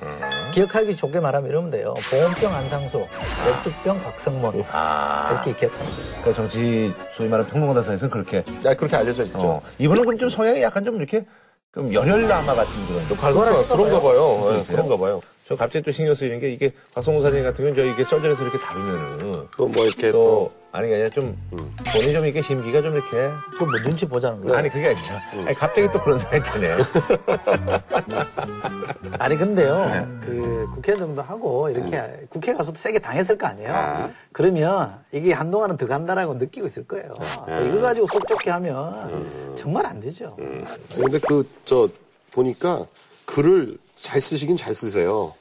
기억하기 좋게 말하면 이러면 돼요. 보온병 안상수, 맥주병 박성문 아, 이렇게 기억하면 돼요. 그 정치 소위 말하는 평론가사에서는 그렇게 야, 그렇게 알려져 있죠. 어, 이분은 그럼 좀 성향이 약간 좀 이렇게 좀 열혈남아 같은 그런 좀 발랄하실까 그런가 봐요. 예, 그러세요? 그런가 봐요. 저 갑자기 또 신경 쓰이는 게 이게 박성훈 사장님 같은 경우는 저 이게 썰전에서 이렇게 다루면은 또 뭐 이렇게 또또 아니 그냥 좀 본인이 좀 이렇게 심기가 좀 이렇게 그뭐 눈치 보자는 거예요. 아니 그게 아니라 아니 갑자기 또 그런 생각이 드네요. 아니 근데요 네. 그 국회 정도 하고 이렇게 음. 국회 가서도 세게 당했을 거 아니에요 아. 그러면 이게 한동안은 더 간다라고 느끼고 있을 거예요 네. 이거 가지고 속 좁게 하면 음. 정말 안 되죠 근데 그, 저, 보니까 글을 잘 쓰시긴 잘 쓰세요.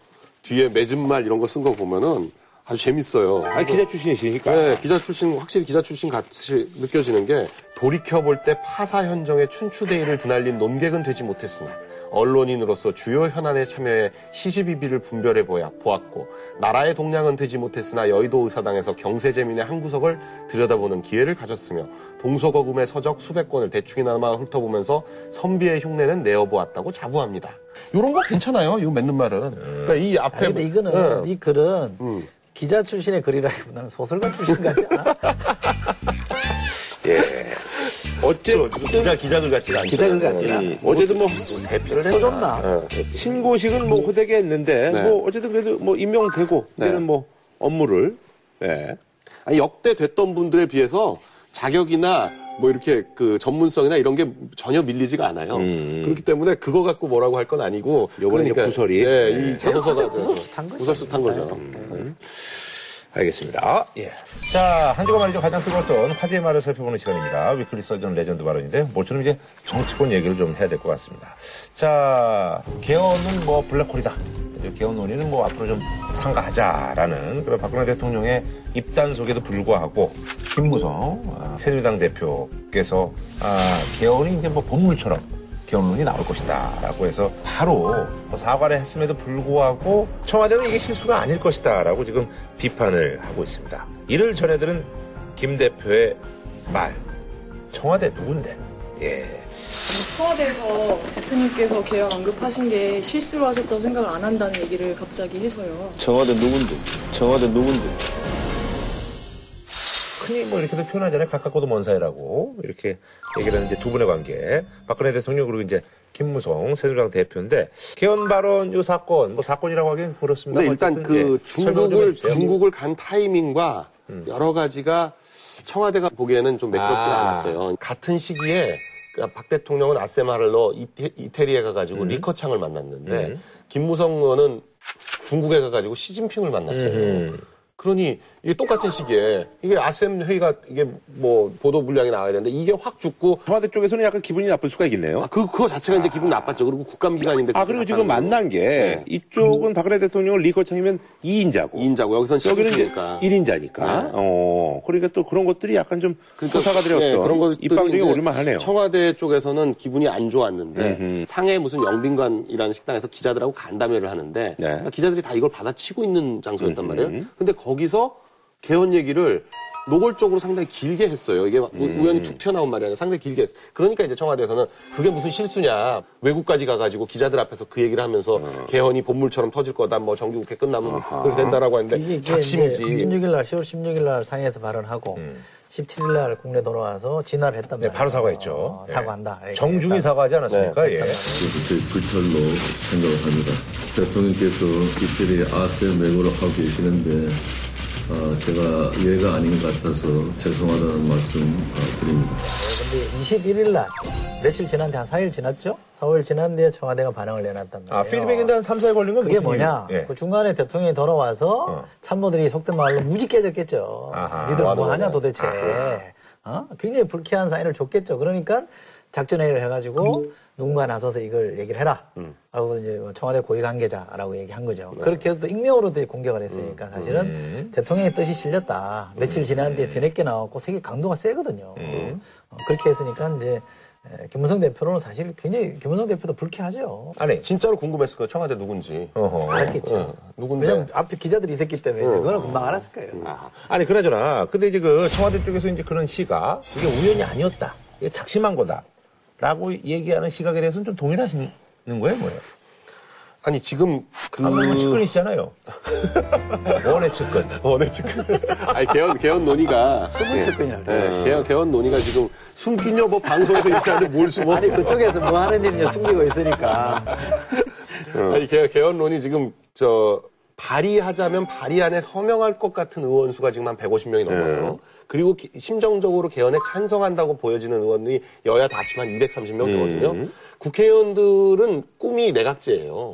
뒤에 맺은 말 이런 거 쓴 거 보면은 아주 재밌어요. 아니 기자 출신이시니까. 네, 기자 출신, 확실히 기자 출신 같이 느껴지는 게 돌이켜볼 때 파사 현정의 춘추대의를 드날린 논객은 되지 못했으나 언론인으로서 주요 현안에 참여해 시시비비를 분별해 보았고 나라의 동량은 되지 못했으나 여의도 의사당에서 경세재민의 한 구석을 들여다보는 기회를 가졌으며 동서거금의 서적 수백 권을 대충이나마 훑어보면서 선비의 흉내는 내어보았다고 자부합니다. 이런 거 괜찮아요. 이거 맺는 말은. 그러니까 이 앞에 아니 근데 이거는 예. 이 글은 음. 기자 출신의 글이라기보다는 소설가 출신 같지 않아? 예. 어쨌든 기자 기자들 같지가 않죠. 기자글 같지가 이- 어쨌든 뭐 대표를 써줬나? 신고식은 뭐 호되게 했는데 네. 뭐 어쨌든 그래도 뭐 임명되고 네. 이제는 뭐 업무를 예. 아니, 역대 됐던 분들에 비해서 자격이나 뭐 이렇게 그 전문성이나 이런 게 전혀 밀리지가 않아요. 음. 그렇기 때문에 그거 갖고 뭐라고 할 건 아니고. 요번에 이제 구설이. 네, 네. 이 자소서가. 구설수 탄 거죠. 구설수 탄 거죠. 알겠습니다. 예. 자, 한 주간 말이죠. 가장 뜨거웠던 화제의 말을 살펴보는 시간입니다. weekly 설전 레전드 발언인데, 모처럼 이제 정치권 얘기를 좀 해야 될 것 같습니다. 자, 개헌은 뭐 블랙홀이다. 개헌 논의는 뭐 앞으로 좀 삼가하자라는 그런 박근혜 대통령의 입단속에도 불구하고, 김무성 아, 새누리당 대표께서 아, 개헌이 이제 뭐 본물처럼 개헌론이 나올 것이다라고 해서 바로 뭐 사과를 했음에도 불구하고 청와대는 이게 실수가 아닐 것이다라고 지금 비판을 하고 있습니다. 이를 전해들은 김 대표의 말. 청와대 누군데? 예. 청와대에서 대표님께서 개헌 언급하신 게 실수로 하셨다고 생각을 안 한다는 얘기를 갑자기 해서요. 청와대 누군데? 청와대 누군데? 흔히 뭐 이렇게도 표현하잖아요. 가깝고도 먼 사이라고 이렇게 얘기를 하는 이제 두 분의 관계. 박근혜 대통령 그리고 이제 김무성 새누리당 대표인데 개헌 발언 요 사건 뭐 사건이라고 하기는 그렇습니다. 근데 일단 그 예, 중국을. 중국을 간 타이밍과 여러 가지가 청와대가 보기에는 좀 매끄럽지가 아. 않았어요. 같은 시기에 그박 대통령은 아세마를로 이태, 이태리에 가가지고 리커창을 만났는데 김무성 의원은 중국에 가가지고 시진핑을 만났어요. 그러니 이게 똑같은 시기에 이게 아셈 회의가 이게 뭐 보도 분량이 나와야 되는데 이게 확 죽고 청와대 쪽에서는 약간 기분이 나쁠 수가 있겠네요. 아, 그 그거 자체가 이제 기분 나빴죠. 그리고 국감 기간인데 아, 그리고 지금 만난 게 이쪽은 박근혜 대통령을 리커창이면 2인자고. 2인자고 여기선 여기는 이제 시진핑이니까 1인자니까. 어. 그러니까 또 그런 것들이 약간 좀 그러니까 호사가들의 네, 그런 것들이 입방 중에 이제 오를만 하네요. 청와대 쪽에서는 기분이 안 좋았는데 상해 무슨 영빈관이라는 식당에서 기자들하고 간담회를 하는데 네. 그러니까 기자들이 다 이걸 받아치고 있는 장소였단 말이에요. 근데 거기서 개헌 얘기를 노골적으로 상당히 길게 했어요. 이게 우- 우연히 툭 튀어나온 말이 아니라 상당히 길게 했어요. 그러니까 이제 청와대에서는 그게 무슨 실수냐. 외국까지 가가지고 기자들 앞에서 그 얘기를 하면서 개헌이 본물처럼 터질 거다. 뭐 정기국회 끝나면 그렇게 된다라고 이게 했는데 이제 작심이지. 16일 날 10월 16일 날 상해에서 발언하고 17일 날 국내 돌아와서 진화를 했단 말이에요. 네, 바로 사과했죠. 어, 네. 사과한다. 이렇게 정중히. 사과하지 않았습니까? 예. 제 불찰로 생각을 합니다. 대통령께서 이들이 아셈 외고를 하고 계시는데 어, 제가 이해가 아닌 것 같아서 죄송하다는 말씀 어, 드립니다. 근데 21일 날 며칠 지났는데 한 4일 지났죠? 4일 지났는데 청와대가 반응을 내놨단 말이에요. 아, 피드백인데 한 3, 4일 걸린 건 그게 뭐냐? 예. 그 중간에 대통령이 돌아와서 어. 참모들이 속된 말로 무지 깨졌겠죠. 아하. 니들 뭐 하냐. 도대체. 어? 굉장히 불쾌한 사인을 줬겠죠. 그러니까 작전회의를 해가지고 누군가 나서서 이걸 얘기를 해라. 라고 이제 뭐 청와대 고위 관계자라고 얘기한 거죠. 그렇게 해서 또 익명으로 도 공격을 했으니까 사실은 대통령의 뜻이 실렸다. 며칠 지난 뒤에 뒤늦게 나왔고 세계 강도가 세거든요. 어, 그렇게 했으니까 이제 에, 김문성 대표로는 사실 굉장히 김문성 대표도 불쾌하죠. 아니, 진짜로 궁금했을 거예요. 청와대 누군지. 어허. 알았겠죠. 예, 누군데? 왜냐면 앞에 기자들이 있었기 때문에 그거는 금방 알았을 거예요. 아, 아니, 그나저나. 근데 이제 그 청와대 쪽에서 이제 그런 시가 이게 우연이 아니었다. 이게 작심한 거다. 라고 얘기하는 시각에 대해서는 좀 동일하시는 거예요, 뭐예요? 아니 지금 그 아, 뭐 측근이시잖아요. 원의 측근. 원의 측근. 아니 개헌 개헌 논의가 숨은 측근이라고 예, 개헌 개헌 논의가 지금 숨기냐 뭐 방송에서 이렇게 하는데 뭘 숨어? 아니 그쪽에서 뭐 하는 일인지 숨기고 있으니까 아니 개, 개헌론이 지금 저 발의하자면 발의 안에 서명할 것 같은 의원 수가 지금 한 150명이 넘어요. 그리고 기- 심정적으로 개헌에 찬성한다고 보여지는 의원이 여야 다 합치면 한 230명 되거든요. 국회의원들은 꿈이 내각제예요.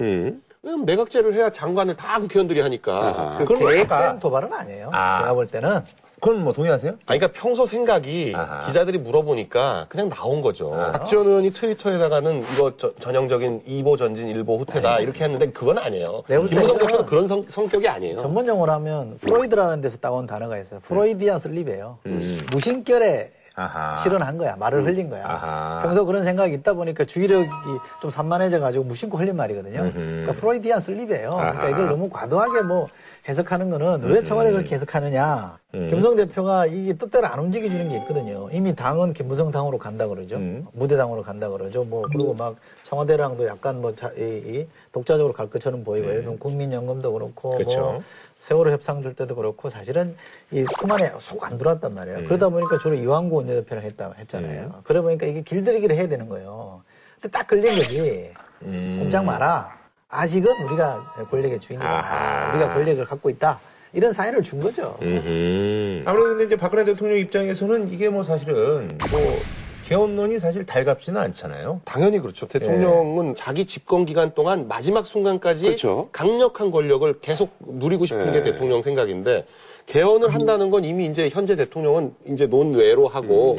왜냐면 내각제를 해야 장관을 다 국회의원들이 하니까. 그 그럼 계획된 도발은 아니에요. 아. 제가 볼 때는 그건 뭐 동의하세요? 아니, 그러니까 평소 생각이 아하. 기자들이 물어보니까 그냥 나온 거죠. 박지원 의원이 트위터에다가는 이거 저- 전형적인 이보 전진 일보 후퇴다 이렇게 했는데 그건 아니에요. 볼 김무성 대표는 그런 성, 성격이 아니에요. 전문 용어로 하면 프로이드라는 데서 따온 단어가 있어요. Freudian slip이에요. 무심결에 아하. 실현한 거야. 말을 흘린 거야. 아하. 평소 그런 생각이 있다 보니까 주의력이 좀 산만해져 가지고 무심코 흘린 말이거든요. 그러니까 Freudian slip이에요. 그러니까. 이걸 너무 과도하게 뭐 해석하는 거는 왜 청와대 그렇게 해석하느냐. 김무성 대표가 이게 뜻대로 안 움직여주는 게 있거든요. 이미 당은 김무성 당으로 간다 그러죠. 무대당으로 간다 그러죠. 뭐 그리고 막 청와대랑도 약간 뭐 자, 이, 이 독자적으로 갈 것처럼 보이고 예를 들면 국민연금도 그렇고 그쵸. 뭐 세월호 협상 줄 때도 그렇고 사실은 이품 안에 속 안 들어왔단 말이에요. 그러다 보니까 주로 이완구 원내대표랑 했다 했잖아요. 그러다 보니까 이게 길들이기를 해야 되는 거예요. 근데 딱 걸린 거지. 꼼짝 마라. 아직은 우리가 권력의 주인이다. 아하. 우리가 권력을 갖고 있다. 이런 사인을 준 거죠. 아무래도 근데 이제 박근혜 대통령 입장에서는 이게 뭐 사실은 뭐 개헌론이 사실 달갑지는 않잖아요. 당연히 그렇죠. 대통령은 자기 집권 기간 동안 마지막 순간까지 그렇죠. 강력한 권력을 계속 누리고 싶은 게 대통령 생각인데 개헌을 한다는 건 이미 이제 현재 대통령은 이제 논외로 하고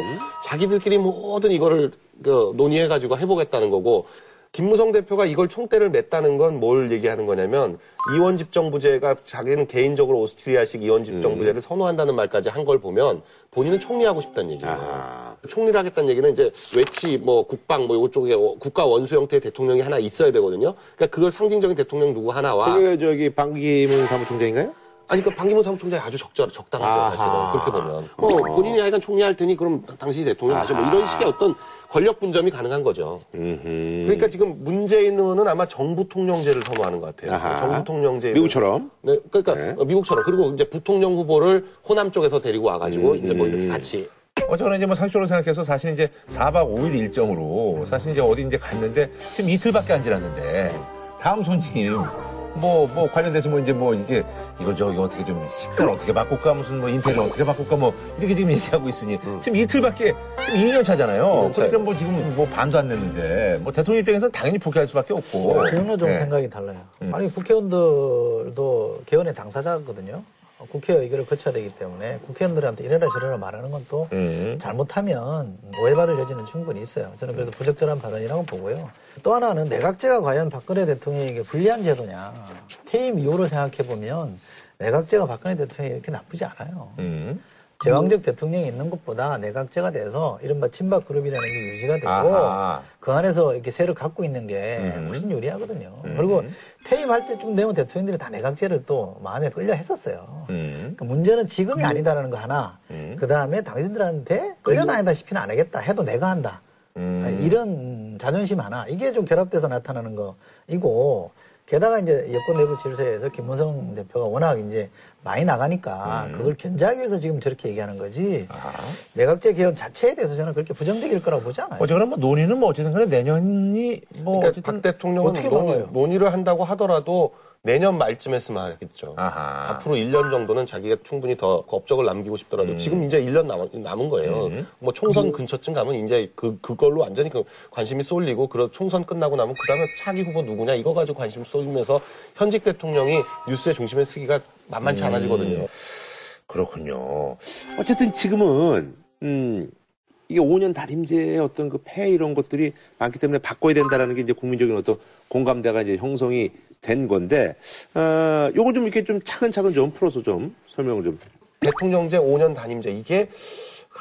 자기들끼리 모든 이거를 그 논의해가지고 해보겠다는 거고 김무성 대표가 이걸 총대를 맸다는 건 뭘 얘기하는 거냐면 이원 집정부제가 자기는 개인적으로 오스트리아식 이원 집정부제를 선호한다는 말까지 한 걸 보면 본인은 총리하고 싶다는 얘기예요. 아하. 총리를 하겠다는 얘기는 이제 외치 뭐 국방 뭐 이쪽에 국가 원수 형태의 대통령이 하나 있어야 되거든요. 그러니까 그걸 상징적인 대통령 누구 하나와 그게 저기 방기문 사무총장인가요? 아니 그 방기문 사무총장이 아주 적절 적당하죠. 사실은 그렇게 보면 뭐 본인이 하여간 총리할 테니 그럼 당신이 대통령 하죠 뭐 이런 식의 어떤 권력 분점이 가능한 거죠. 그러니까 지금 문재인 의원은 아마 정부 통령제를 선호하는 것 같아요. 아하. 정부 통령제 미국처럼. 네, 그러니까 네. 어, 미국처럼 그리고 이제 부통령 후보를 호남 쪽에서 데리고 와가지고 이제 뭐 음. 이렇게 같이 어쨌거나 이제 뭐 상식적으로 생각해서 사실 이제 4박 5일 일정으로 사실 이제 어디 이제 갔는데 지금 이틀밖에 안 지났는데 다음 손님 뭐, 뭐, 관련돼서 뭐, 이제 뭐, 이게, 이거 저기 어떻게 좀, 식사를 어떻게 바꿀까, 무슨 뭐, 인테리어 어떻게 바꿀까, 뭐, 이렇게 지금 얘기하고 있으니, 지금 이틀밖에, 지금 2년 차잖아요. 차예요. 그러니까 뭐, 지금 뭐, 반도 안 됐는데, 뭐, 대통령 입장에서는 당연히 복귀할 수밖에 없고. 저는 좀 예. 생각이 달라요. 아니 국회의원들도 개헌의 당사자거든요. 어, 국회 의결을 거쳐야 되기 때문에 국회의원들한테 이래라 저래라 말하는 건또 음. 잘못하면 오해받을 여지는 충분히 있어요. 저는 그래서 부적절한 발언이라고 보고요. 또 하나는 내각제가 과연 박근혜 대통령에게 불리한 제도냐. 퇴임 이후로 생각해 보면 내각제가 박근혜 대통령이 이렇게 나쁘지 않아요. 음. 제왕적 대통령이 있는 것보다 내각제가 돼서 이른바 친박 그룹이라는 게 유지가 되고 아하. 그 안에서 이렇게 세를 갖고 있는 게 음. 훨씬 유리하거든요. 그리고 퇴임할 때쯤 되면 대통령들이 다 내각제를 또 마음에 끌려 했었어요. 음. 그러니까 문제는 지금이 아니다라는 거 하나. 그 다음에 당신들한테 끌려다닌다시피는 안 하겠다. 해도 내가 한다. 음. 아, 이런 자존심 하나. 이게 좀 결합돼서 나타나는 거이고 게다가 이제 여권 내부 질서에서 김문성 대표가 워낙 이제 많이 나가니까 음. 그걸 견제하기 위해서 지금 저렇게 얘기하는 거지. 내각제 개헌 자체에 대해서 저는 그렇게 부정적일 거라고 보지 않아요. 어쨌거나 뭐, 논의는 뭐, 어쨌든 간에 내년이 뭐, 그러니까 어쨌든. 박 대통령은 어떻게 논의? 논의를 한다고 하더라도 내년 말쯤 했으면 하겠죠. 아하. 앞으로 1년 정도는 자기가 충분히 더 업적을 남기고 싶더라도 지금 이제 1년 남, 남은 거예요. 뭐 총선 근처쯤 가면 이제 그, 그걸로 완전히 그 관심이 쏠리고 그 총선 끝나고 나면 그 다음에 차기 후보 누구냐 이거 가지고 관심 쏠리면서 현직 대통령이 뉴스의 중심에 서기가 만만치 않아지거든요. 그렇군요. 어쨌든 지금은 음 이게 5년 단임제의 어떤 그 폐 이런 것들이 많기 때문에 바꿔야 된다라는 게 이제 국민적인 어떤 공감대가 이제 형성이 된 건데 어 요걸 좀 이렇게 좀 차근차근 좀 풀어서 좀 설명을 좀. 대통령제 5년 단임제. 이게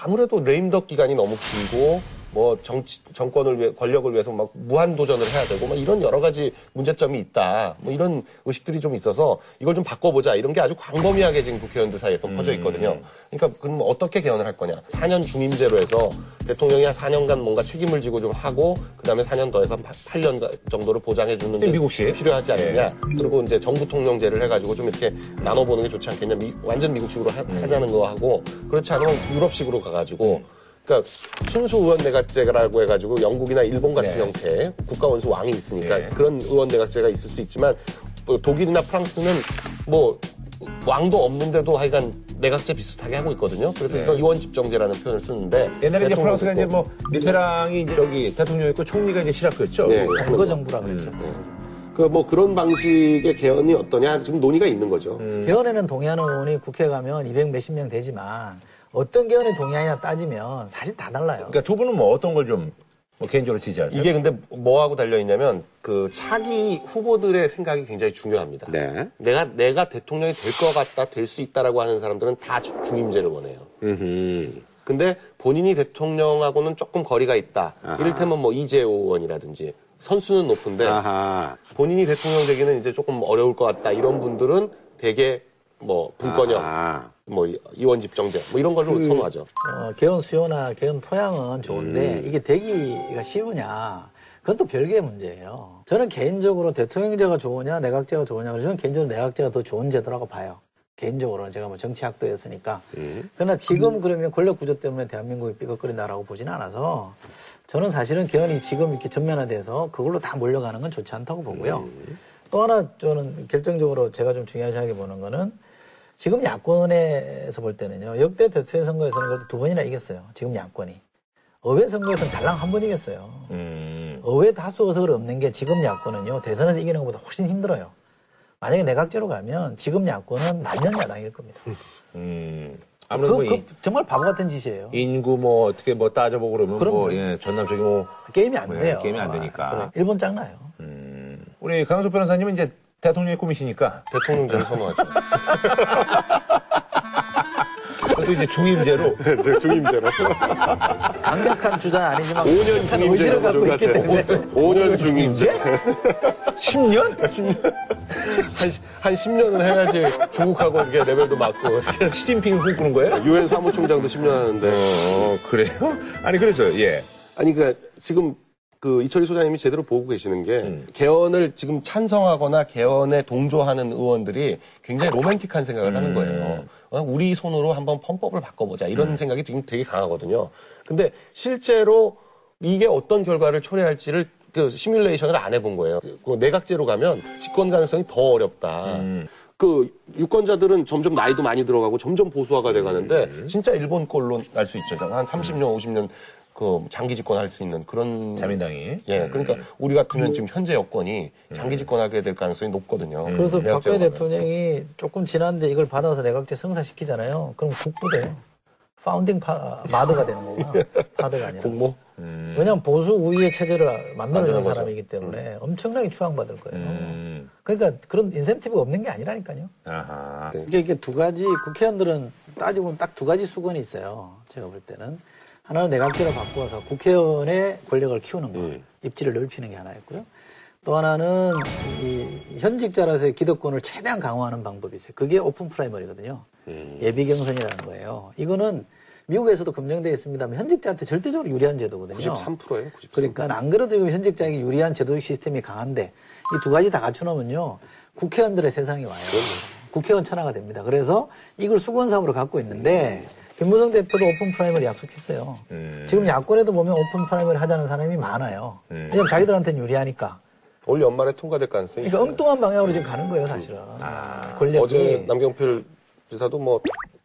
아무래도 레임덕 기간이 너무 길고 뭐 정치 정권을 위해 권력을 위해서 막 무한 도전을 해야 되고 막 이런 여러 가지 문제점이 있다. 뭐 이런 의식들이 좀 있어서 이걸 좀 바꿔보자 이런 게 아주 광범위하게 지금 국회의원들 사이에서 퍼져 있거든요. 그러니까 그럼 어떻게 개헌을 할 거냐? 4년 중임제로 해서 대통령이 한 4년간 뭔가 책임을 지고 좀 하고 그다음에 4년 더해서 8년 정도를 보장해 주는 게 미국식. 필요하지 않느냐. 그리고 이제 정부 통령제를 해가지고 좀 이렇게 나눠보는 게 좋지 않겠냐. 미- 완전 미국식으로 하, 하자는 거 하고 그렇지 않으면 유럽식으로 가가지고 그러니까 순수 의원 내각제라고 해가지고 영국이나 일본 같은 네. 형태 국가 원수 왕이 있으니까 네. 그런 의원 내각제가 있을 수 있지만 뭐 독일이나 프랑스는 뭐 왕도 없는데도 하여간 내각제 비슷하게 하고 있거든요. 그래서 이걸 의원 집정제라는 표현을 쓰는데 옛날에 이제 프랑스가 이제 있고. 뭐 미테랑이 이제 여기 대통령이었고 총리가 이제 시라크였죠. 네. 뭐 선거 정부라 그랬죠. 그뭐 그런 방식의 개헌이 어떠냐 지금 논의가 있는 거죠. 음. 개헌에는 동의하는 의원이 국회 가면 200 몇십 명 되지만 어떤 개헌에 동의하냐 따지면 사실 다 달라요. 그러니까 두 분은 뭐 어떤 걸좀 뭐 개인적으로 지지하세요? 이게 근데 뭐하고 달려 있냐면 그 차기 후보들의 생각이 굉장히 중요합니다. 네. 내가 내가 대통령이 될 것 같다, 될 수 있다라고 하는 사람들은 다 주- 중임제를 원해요. 음. 근데 본인이 대통령하고는 조금 거리가 있다. 아하. 이를테면 뭐 이재호 의원이라든지 선수는 높은데 아하. 본인이 대통령 되기는 이제 조금 어려울 것 같다. 이런 분들은 대개 뭐 분권형, 아하. 뭐 이원 집정제 뭐 이런 걸로 선호하죠. 어, 개헌 수요나 개헌 토양은 좋은데 이게 되기가 쉬우냐 그건 또 별개의 문제예요. 저는 개인적으로 대통령제가 좋으냐 내각제가 좋으냐 저는 개인적으로 내각제가 더 좋은 제도라고 봐요. 개인적으로는 제가 뭐 정치학도였으니까. 그러나 지금 그러면 권력 구조 때문에 대한민국이 삐걱거린다라고 보지는 않아서 저는 사실은 개헌이 지금 이렇게 전면화돼서 그걸로 다 몰려가는 건 좋지 않다고 보고요. 또 하나 저는 결정적으로 제가 좀 중요하게 보는 거는 지금 야권에서 볼 때는요. 역대 대통령 선거에서는 그래도 두 번이나 이겼어요. 지금 야권이. 의회 선거에서는 달랑 한 번 이겼어요. 음. 의회 다수 의석을 없는 게 지금 야권은요. 대선에서 이기는 것보다 훨씬 힘들어요. 만약에 내각제로 가면 지금 야권은 만년 야당일 겁니다. 음. 그, 아무래도 뭐그 이- 정말 바보 같은 짓이에요. 인구 뭐 어떻게 뭐 따져보고 그러면 뭐 그럼요. 예, 전남 쪽이 뭐 게임이 안 네, 돼요. 게임이 안 되니까. 그래, 일본 짱나요. 우리 강석 변호사님은 이제 대통령의 꿈이시니까 대통령제를 선호하죠. 그것도 이제 중임제로 중임제로. 강력한 주장 아니지만 5년 강력한 중임제로 갖고 있기 때문에 5년 중임제? 10년? 한, 시- 한 10년은 해야지 조국하고 이게 레벨도 맞고. 시진핑을 꿈꾸는 거예요? 유엔 사무총장도 10년 하는데. 어, 그래요? 아니, 그래서, 예. 아니, 그 지금 그 이철희 소장님이 제대로 보고 계시는 게 음. 개헌을 지금 찬성하거나 개헌에 동조하는 의원들이 굉장히 로맨틱한 생각을 하는 거예요. 어, 우리 손으로 한번 헌법을 바꿔보자 이런 생각이 지금 되게 강하거든요. 근데 실제로 이게 어떤 결과를 초래할지를 그 시뮬레이션을 안 해본 거예요. 그 내각제로 가면 집권 가능성이 더 어렵다. 그 유권자들은 점점 나이도 많이 들어가고 점점 보수화가 돼 가는데 진짜 일본 꼴로 날 수 있죠. 한 30년, 50년 그 장기 집권할 수 있는 그런 자민당이. 예, 그러니까 우리 같으면 지금 현재 여건이 장기 집권하게 될 가능성이 높거든요. 그래서 내각제로 박근혜 가면. 대통령이 조금 지났는데 이걸 받아서 내각제 성사시키잖아요. 그럼 국부돼요. 파운딩 파, 마더가 되는 거구나. 파더가 아니라. 국모 왜냐하면 보수 우위의 체제를 거죠. 사람이기 때문에 엄청나게 추앙받을 거예요. 음. 그러니까 그런 인센티브가 없는 게 아니라니까요. 아하. 이게, 이게 두 가지 국회의원들은 따지고 보면 딱 두 가지 수건이 있어요. 제가 볼 때는 하나는 내각제로 바꾸어서 국회의원의 권력을 키우는 거, 입지를 넓히는 게 하나였고요. 또 하나는 이 현직자라서의 기득권을 최대한 강화하는 방법이 있어요. 그게 오픈 프라이머리거든요. 예비 경선이라는 거예요. 이거는 미국에서도 검증되어 있습니다만 현직자한테 절대적으로 유리한 제도거든요. 93%예요. 93%. 그러니까 안 그래도 지금 현직자에게 유리한 제도적 시스템이 강한데 이 두 가지 다 갖춰놓으면요 국회의원들의 세상이 와요. 국회의원 천하가 됩니다. 그래서 이걸 숙원사업으로 갖고 있는데 김무성 대표도 open primary 약속했어요. 지금 야권에도 보면 open primary 하자는 사람이 많아요. 왜냐면 자기들한테는 유리하니까. 올 연말에 통과될 가능성이 그러니까 있어요. 엉뚱한 방향으로 지금 가는 거예요, 사실은. 권력이. 어제 남경필 지사도 뭐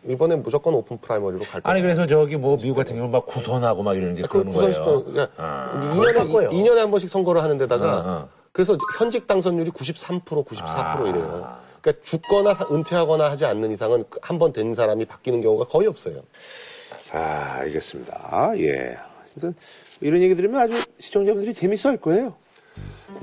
이번에 무조건 open primary로 갈 거다. 아니 그래서 저기 뭐 미국 같은 경우 막 구선하고 막 이러는 게그 그러는 구선씩 거예요. 그러니까 아. 2년에, 바꿔요. 2년에 한 번씩 선거를 하는 데다가 어, 어. 그래서 현직 당선율이 93% 94% 아. 이래요. 그러니까 죽거나 사- 은퇴하거나 하지 않는 이상은 한 번 된 사람이 바뀌는 경우가 거의 없어요. 아, 알겠습니다. 예. 진짜 이런 얘기 들으면 아주 시청자분들이 재밌어 할 거예요.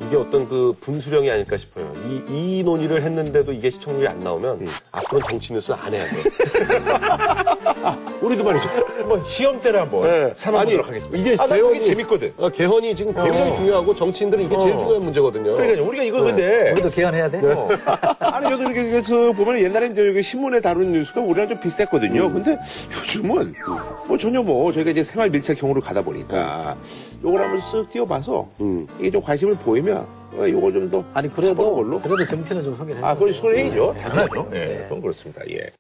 이게 어떤 그 분수령이 아닐까 싶어요. 이, 이 논의를 했는데도 이게 시청률이 안 나오면 앞으로는 정치 뉴스는 안 해야 돼. 우리도 말이죠. 한번 시험 때를 한번 네. 삼아보도록 하겠습니다. 이게 아, 난 개헌이- 그게 재밌거든. 어, 개헌이 지금 굉장히 중요하고 정치인들은 이게 제일 어. 중요한 문제거든요. 그러니까 우리가 이거 근데 우리도 개헌해야 돼? 어. 아니 저도 이렇게 그래서 보면 옛날에 이제 여기 신문에 다룬 뉴스가 우리랑 좀 비슷했거든요. 근데 요즘은 뭐 전혀 뭐 저희가 이제 생활 밀착형으로 가다 보니까 요걸 한번 쓱 띄워봐서 이게 좀 관심을 보 이면 어, 요걸 좀 더 아니, 그래도, 걸로 그래도 정치는 좀 소개를 아, 그건 돼요. 소행이죠. 당연하죠. 예, 그건 그렇습니다. 예.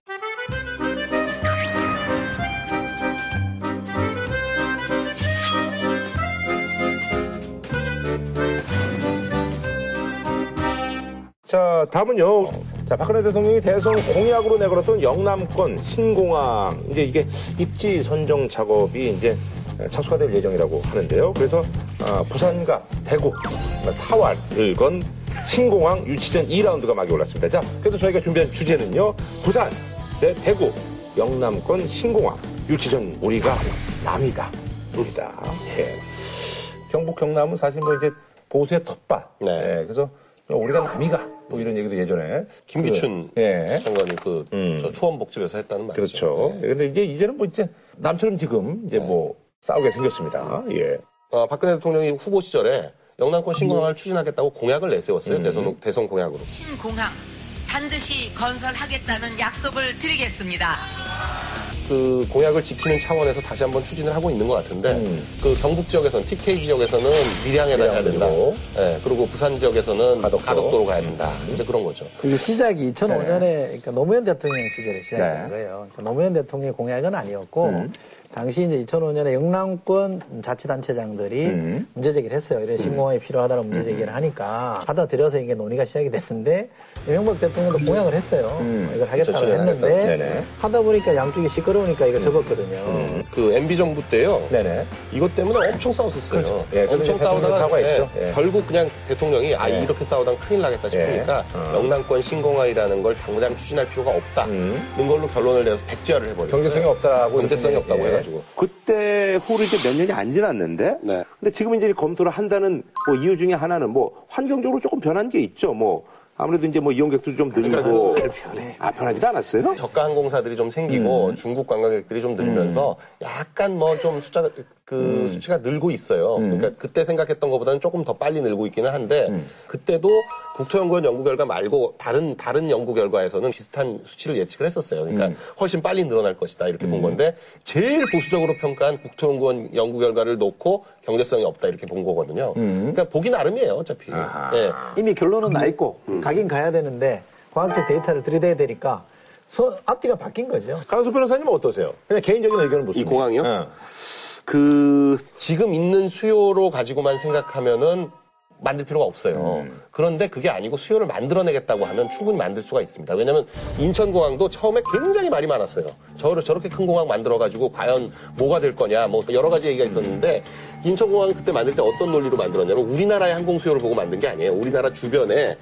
자, 다음은요. 자, 박근혜 대통령이 대선 공약으로 내걸었던 영남권 신공항. 이제 이게 입지 선정 작업이 이제 착수가 될 예정이라고 하는데요. 그래서 아, 부산과 대구, 사활을 건 신공항 유치전 2라운드가 막이 올랐습니다. 자, 그래서 저희가 준비한 주제는요. 부산 대 대구 영남권 신공항 유치전 우리가 남이다. 우리다. 예. 경북 경남은 사실 뭐 이제 보수의 텃밭. 네. 예, 그래서 우리가 남이가 뭐 이런 얘기도 예전에 김기춘 그, 예. 장관이 그 음. 저 초원복집에서 했다는 말이죠. 그렇죠. 네. 근데 이제 이제는 뭐 이제 남처럼 지금 이제 뭐 싸우게 생겼습니다. 예. 어, 박근혜 대통령이 후보 시절에 영남권 신공항을 추진하겠다고 공약을 내세웠어요. 음. 대선, 대선 공약으로. 신공항 반드시 건설하겠다는 약속을 드리겠습니다. 그 공약을 지키는 차원에서 다시 한번 추진을 하고 있는 것 같은데 음. 그 경북 지역에서는 TK 지역에서는 밀양에다 해야 된다. 예, 그리고 부산 지역에서는 가덕도. 가덕도. 로 가야 된다. 이제 그런 거죠. 이 시작이 2005년에 그러니까 노무현 대통령 시절에 시작된 네. 거예요. 그러니까 노무현 대통령의 공약은 아니었고 당시 이제 2005년에 영남권 자치단체장들이 음. 문제 제기를 했어요. 이런 신공항이 필요하다는 문제 제기를 하니까 받아들여서 이게 논의가 시작이 됐는데 이명박 대통령도 공약을 했어요. 음. 이걸 하겠다고 그렇죠. 했는데 네네. 하다 보니까 양쪽이 시끄러우니까 이거 접었거든요. 그 MB 정부 때요. 네네. 이것 때문에 엄청 싸웠었어요. 그렇죠. 예, 그래서 엄청 싸우다가 사과했죠. 예, 예. 결국 그냥 대통령이 아 예. 이렇게 싸우다 큰일 나겠다 싶으니까 예. 어. 영남권 신공항이라는 걸 당장 추진할 필요가 없다는 음. 걸로 결론을 내서 백지화를 해버렸어요. 경제성이 없다고. 경제성이 없다고 예. 해가 지고. 그때 후로 이제 몇 년이 안 지났는데. 네. 근데 지금 이제 검토를 한다는 뭐 이유 중에 하나는 뭐 환경적으로 조금 변한 게 있죠. 뭐 아무래도 이제 뭐 이용객도 좀 늘고. 그러니까 아, 변하지도 않았어요? 저가 항공사들이 좀 생기고 음. 중국 관광객들이 좀 늘면서 약간 뭐 좀 숫자가 그 음. 수치가 늘고 있어요. 그러니까 그때 생각했던 것보다는 조금 더 빨리 늘고 있기는 한데 음. 그때도 국토연구원 연구 결과 말고 다른 다른 연구 결과에서는 비슷한 수치를 예측을 했었어요. 그러니까 음. 훨씬 빨리 늘어날 것이다 이렇게 본 건데 제일 보수적으로 평가한 국토연구원 연구 결과를 놓고 경제성이 없다 이렇게 본 거거든요. 그러니까 보기 나름이에요 어차피. 음. 예. 이미 결론은 나 있고 가긴 가야 되는데 과학적 데이터를 들이대야 되니까 서, 앞뒤가 바뀐 거죠. 강수 변호사님은 어떠세요? 그냥 개인적인 의견을 묻습니다. 이 공항이요? 예. 그 지금 있는 수요로 가지고만 생각하면은 만들 필요가 없어요. 그런데 그게 아니고 수요를 만들어내겠다고 하면 충분히 만들 수가 있습니다. 왜냐하면 인천공항도 처음에 굉장히 말이 많았어요. 저를 저렇게 큰 공항 만들어가지고 과연 뭐가 될 거냐, 뭐 여러 가지 얘기가 있었는데 인천공항 그때 만들 때 어떤 논리로 만들었냐면 우리나라의 항공 수요를 보고 만든 게 아니에요. 우리나라 주변에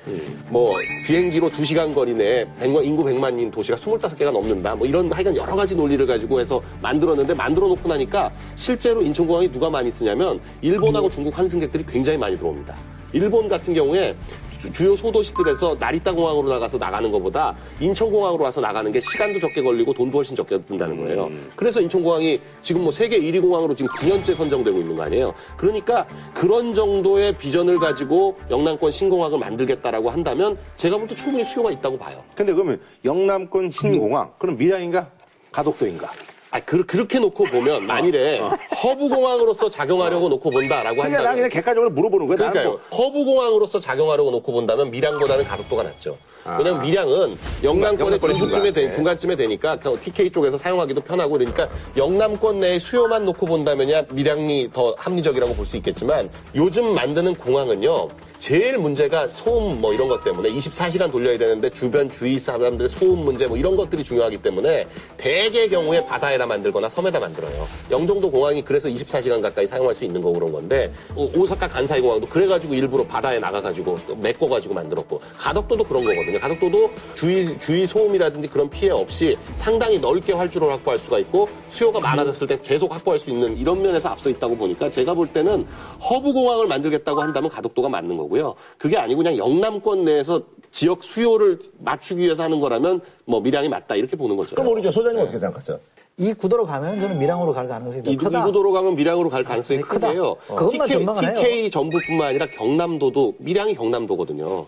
뭐 비행기로 2시간 거리 내에 100만, 인구 100만인 도시가 25개가 넘는다. 뭐 이런 하여간 여러 가지 논리를 가지고 해서 만들었는데 만들어 놓고 나니까 실제로 인천공항이 누가 많이 쓰냐면 일본하고 중국 환승객들이 굉장히 많이 들어옵니다. 일본 같은 경우에 주- 주요 소도시들에서 나리타 공항으로 나가서 나가는 것보다 인천공항으로 와서 나가는 게 시간도 적게 걸리고 돈도 훨씬 적게 든다는 거예요. 그래서 인천공항이 지금 뭐 세계 1위 공항으로 지금 9년째 선정되고 있는 거 아니에요. 그러니까 그런 정도의 비전을 가지고 영남권 신공항을 만들겠다라고 한다면 제가 볼 때 충분히 수요가 있다고 봐요. 근데 그러면 영남권 신공항 그럼 밀양인가 가덕도인가? 아, 그, 렇게 놓고 보면 만일에 허브공항으로서 작용하려고 놓고 본다라고 그러니까 난 한다면 그냥 객관적으로 물어보는 거야. 나는 그러니까요. 뭐 허브공항으로서 작용하려고 놓고 본다면 밀양보다는 가덕도가 낫죠. 왜냐면 밀양은 영남권의 영남권의 중부쯤에 중간. 되, 네. 중간쯤에 되니까 그 TK 쪽에서 사용하기도 편하고 그러니까 영남권 내의 수요만 놓고 본다면야 밀양이 더 합리적이라고 볼 수 있겠지만 요즘 만드는 공항은요. 제일 문제가 소음 뭐 이런 것 때문에 24시간 돌려야 되는데 주변 주위 사람들의 소음 문제 뭐 이런 것들이 중요하기 때문에 대개 경우에 바다에다 만들거나 섬에다 만들어요. 영종도 공항이 그래서 24시간 가까이 사용할 수 있는 거 그런 건데 오- 오사카 간사이 공항도 그래가지고 일부러 바다에 나가가지고 또 메꿔가지고 만들었고 가덕도도 그런 거거든요. 가덕도도 주위 주위 소음이라든지 그런 피해 없이 상당히 넓게 활주로를 확보할 수가 있고 수요가 많아졌을 때 계속 확보할 수 있는 이런 면에서 앞서 있다고 보니까 제가 볼 때는 허브 공항을 만들겠다고 한다면 가덕도가 맞는 거고요. 그게 아니고 그냥 영남권 내에서 지역 수요를 맞추기 위해서 하는 거라면 뭐 밀양이 맞다 이렇게 보는 거죠. 그럼 우리 저 소장님 어떻게 생각하세요? 이 구도로 가면 저는 밀양으로 갈 가능성이 더 이, 크다. 이 구도로 가면 밀양으로 갈 가능성이 네, 크다. 큰데요. 어. 그것만 TK, 해요. TK 전부뿐만 아니라 경남도도 밀양이 경남도거든요.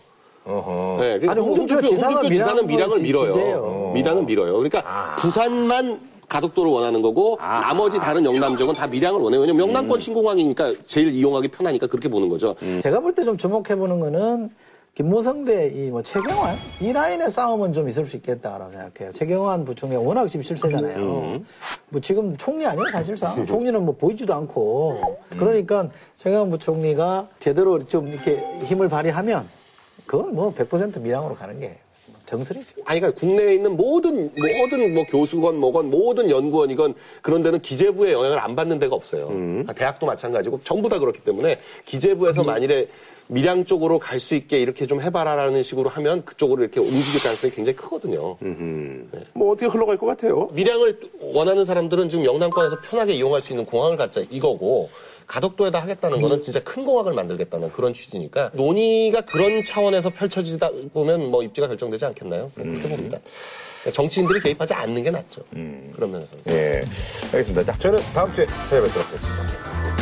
네, 그러니까 아니, 홍준표 지사가 지사는 밀양을 밀양을 밀어요. 지지해요. 밀양은 밀어요. 그러니까 부산만 가덕도를 원하는 거고 나머지 다른 영남 지역은 다 밀양을 원해요. 왜냐면 영남권 신공항이니까 제일 이용하기 편하니까 그렇게 보는 거죠. 제가 볼 때 좀 주목해 보는 거는 김무성 대이뭐 최경환 이 라인의 싸움은 좀 있을 수 있겠다라고 생각해요. 최경환 부총리가 워낙 지금 실세잖아요. 뭐 지금 총리 아니에요 사실상 총리는 뭐 보이지도 않고 그러니까 최경환 부총리가 제대로 좀 이렇게 힘을 발휘하면 그건 뭐 100% 밀양으로 가는 게 정설이죠. 아니, 그러니까 국내에 있는 모든, 모든 뭐 교수건 뭐건 모든 연구원이건 그런 데는 기재부의 영향을 안 받는 데가 없어요. 아, 대학도 마찬가지고 전부 다 그렇기 때문에 기재부에서 만일에 밀양 쪽으로 갈 수 있게 이렇게 좀 해봐라라는 식으로 하면 그쪽으로 이렇게 움직일 가능성이 굉장히 크거든요. 뭐 어떻게 흘러갈 것 같아요? 밀양을 원하는 사람들은 지금 영남권에서 편하게 이용할 수 있는 공항을 갖자 이거고 가덕도에다 하겠다는 거는 진짜 큰 공항을 만들겠다는 그런 취지니까 논의가 그런 차원에서 펼쳐지다 보면 뭐 입지가 결정되지 않겠나요? 그렇게 봅니다. 정치인들이 개입하지 않는 게 낫죠. 그런 면에서. 예, 알겠습니다. 자, 저는 다음 주에 찾아뵙도록 하겠습니다.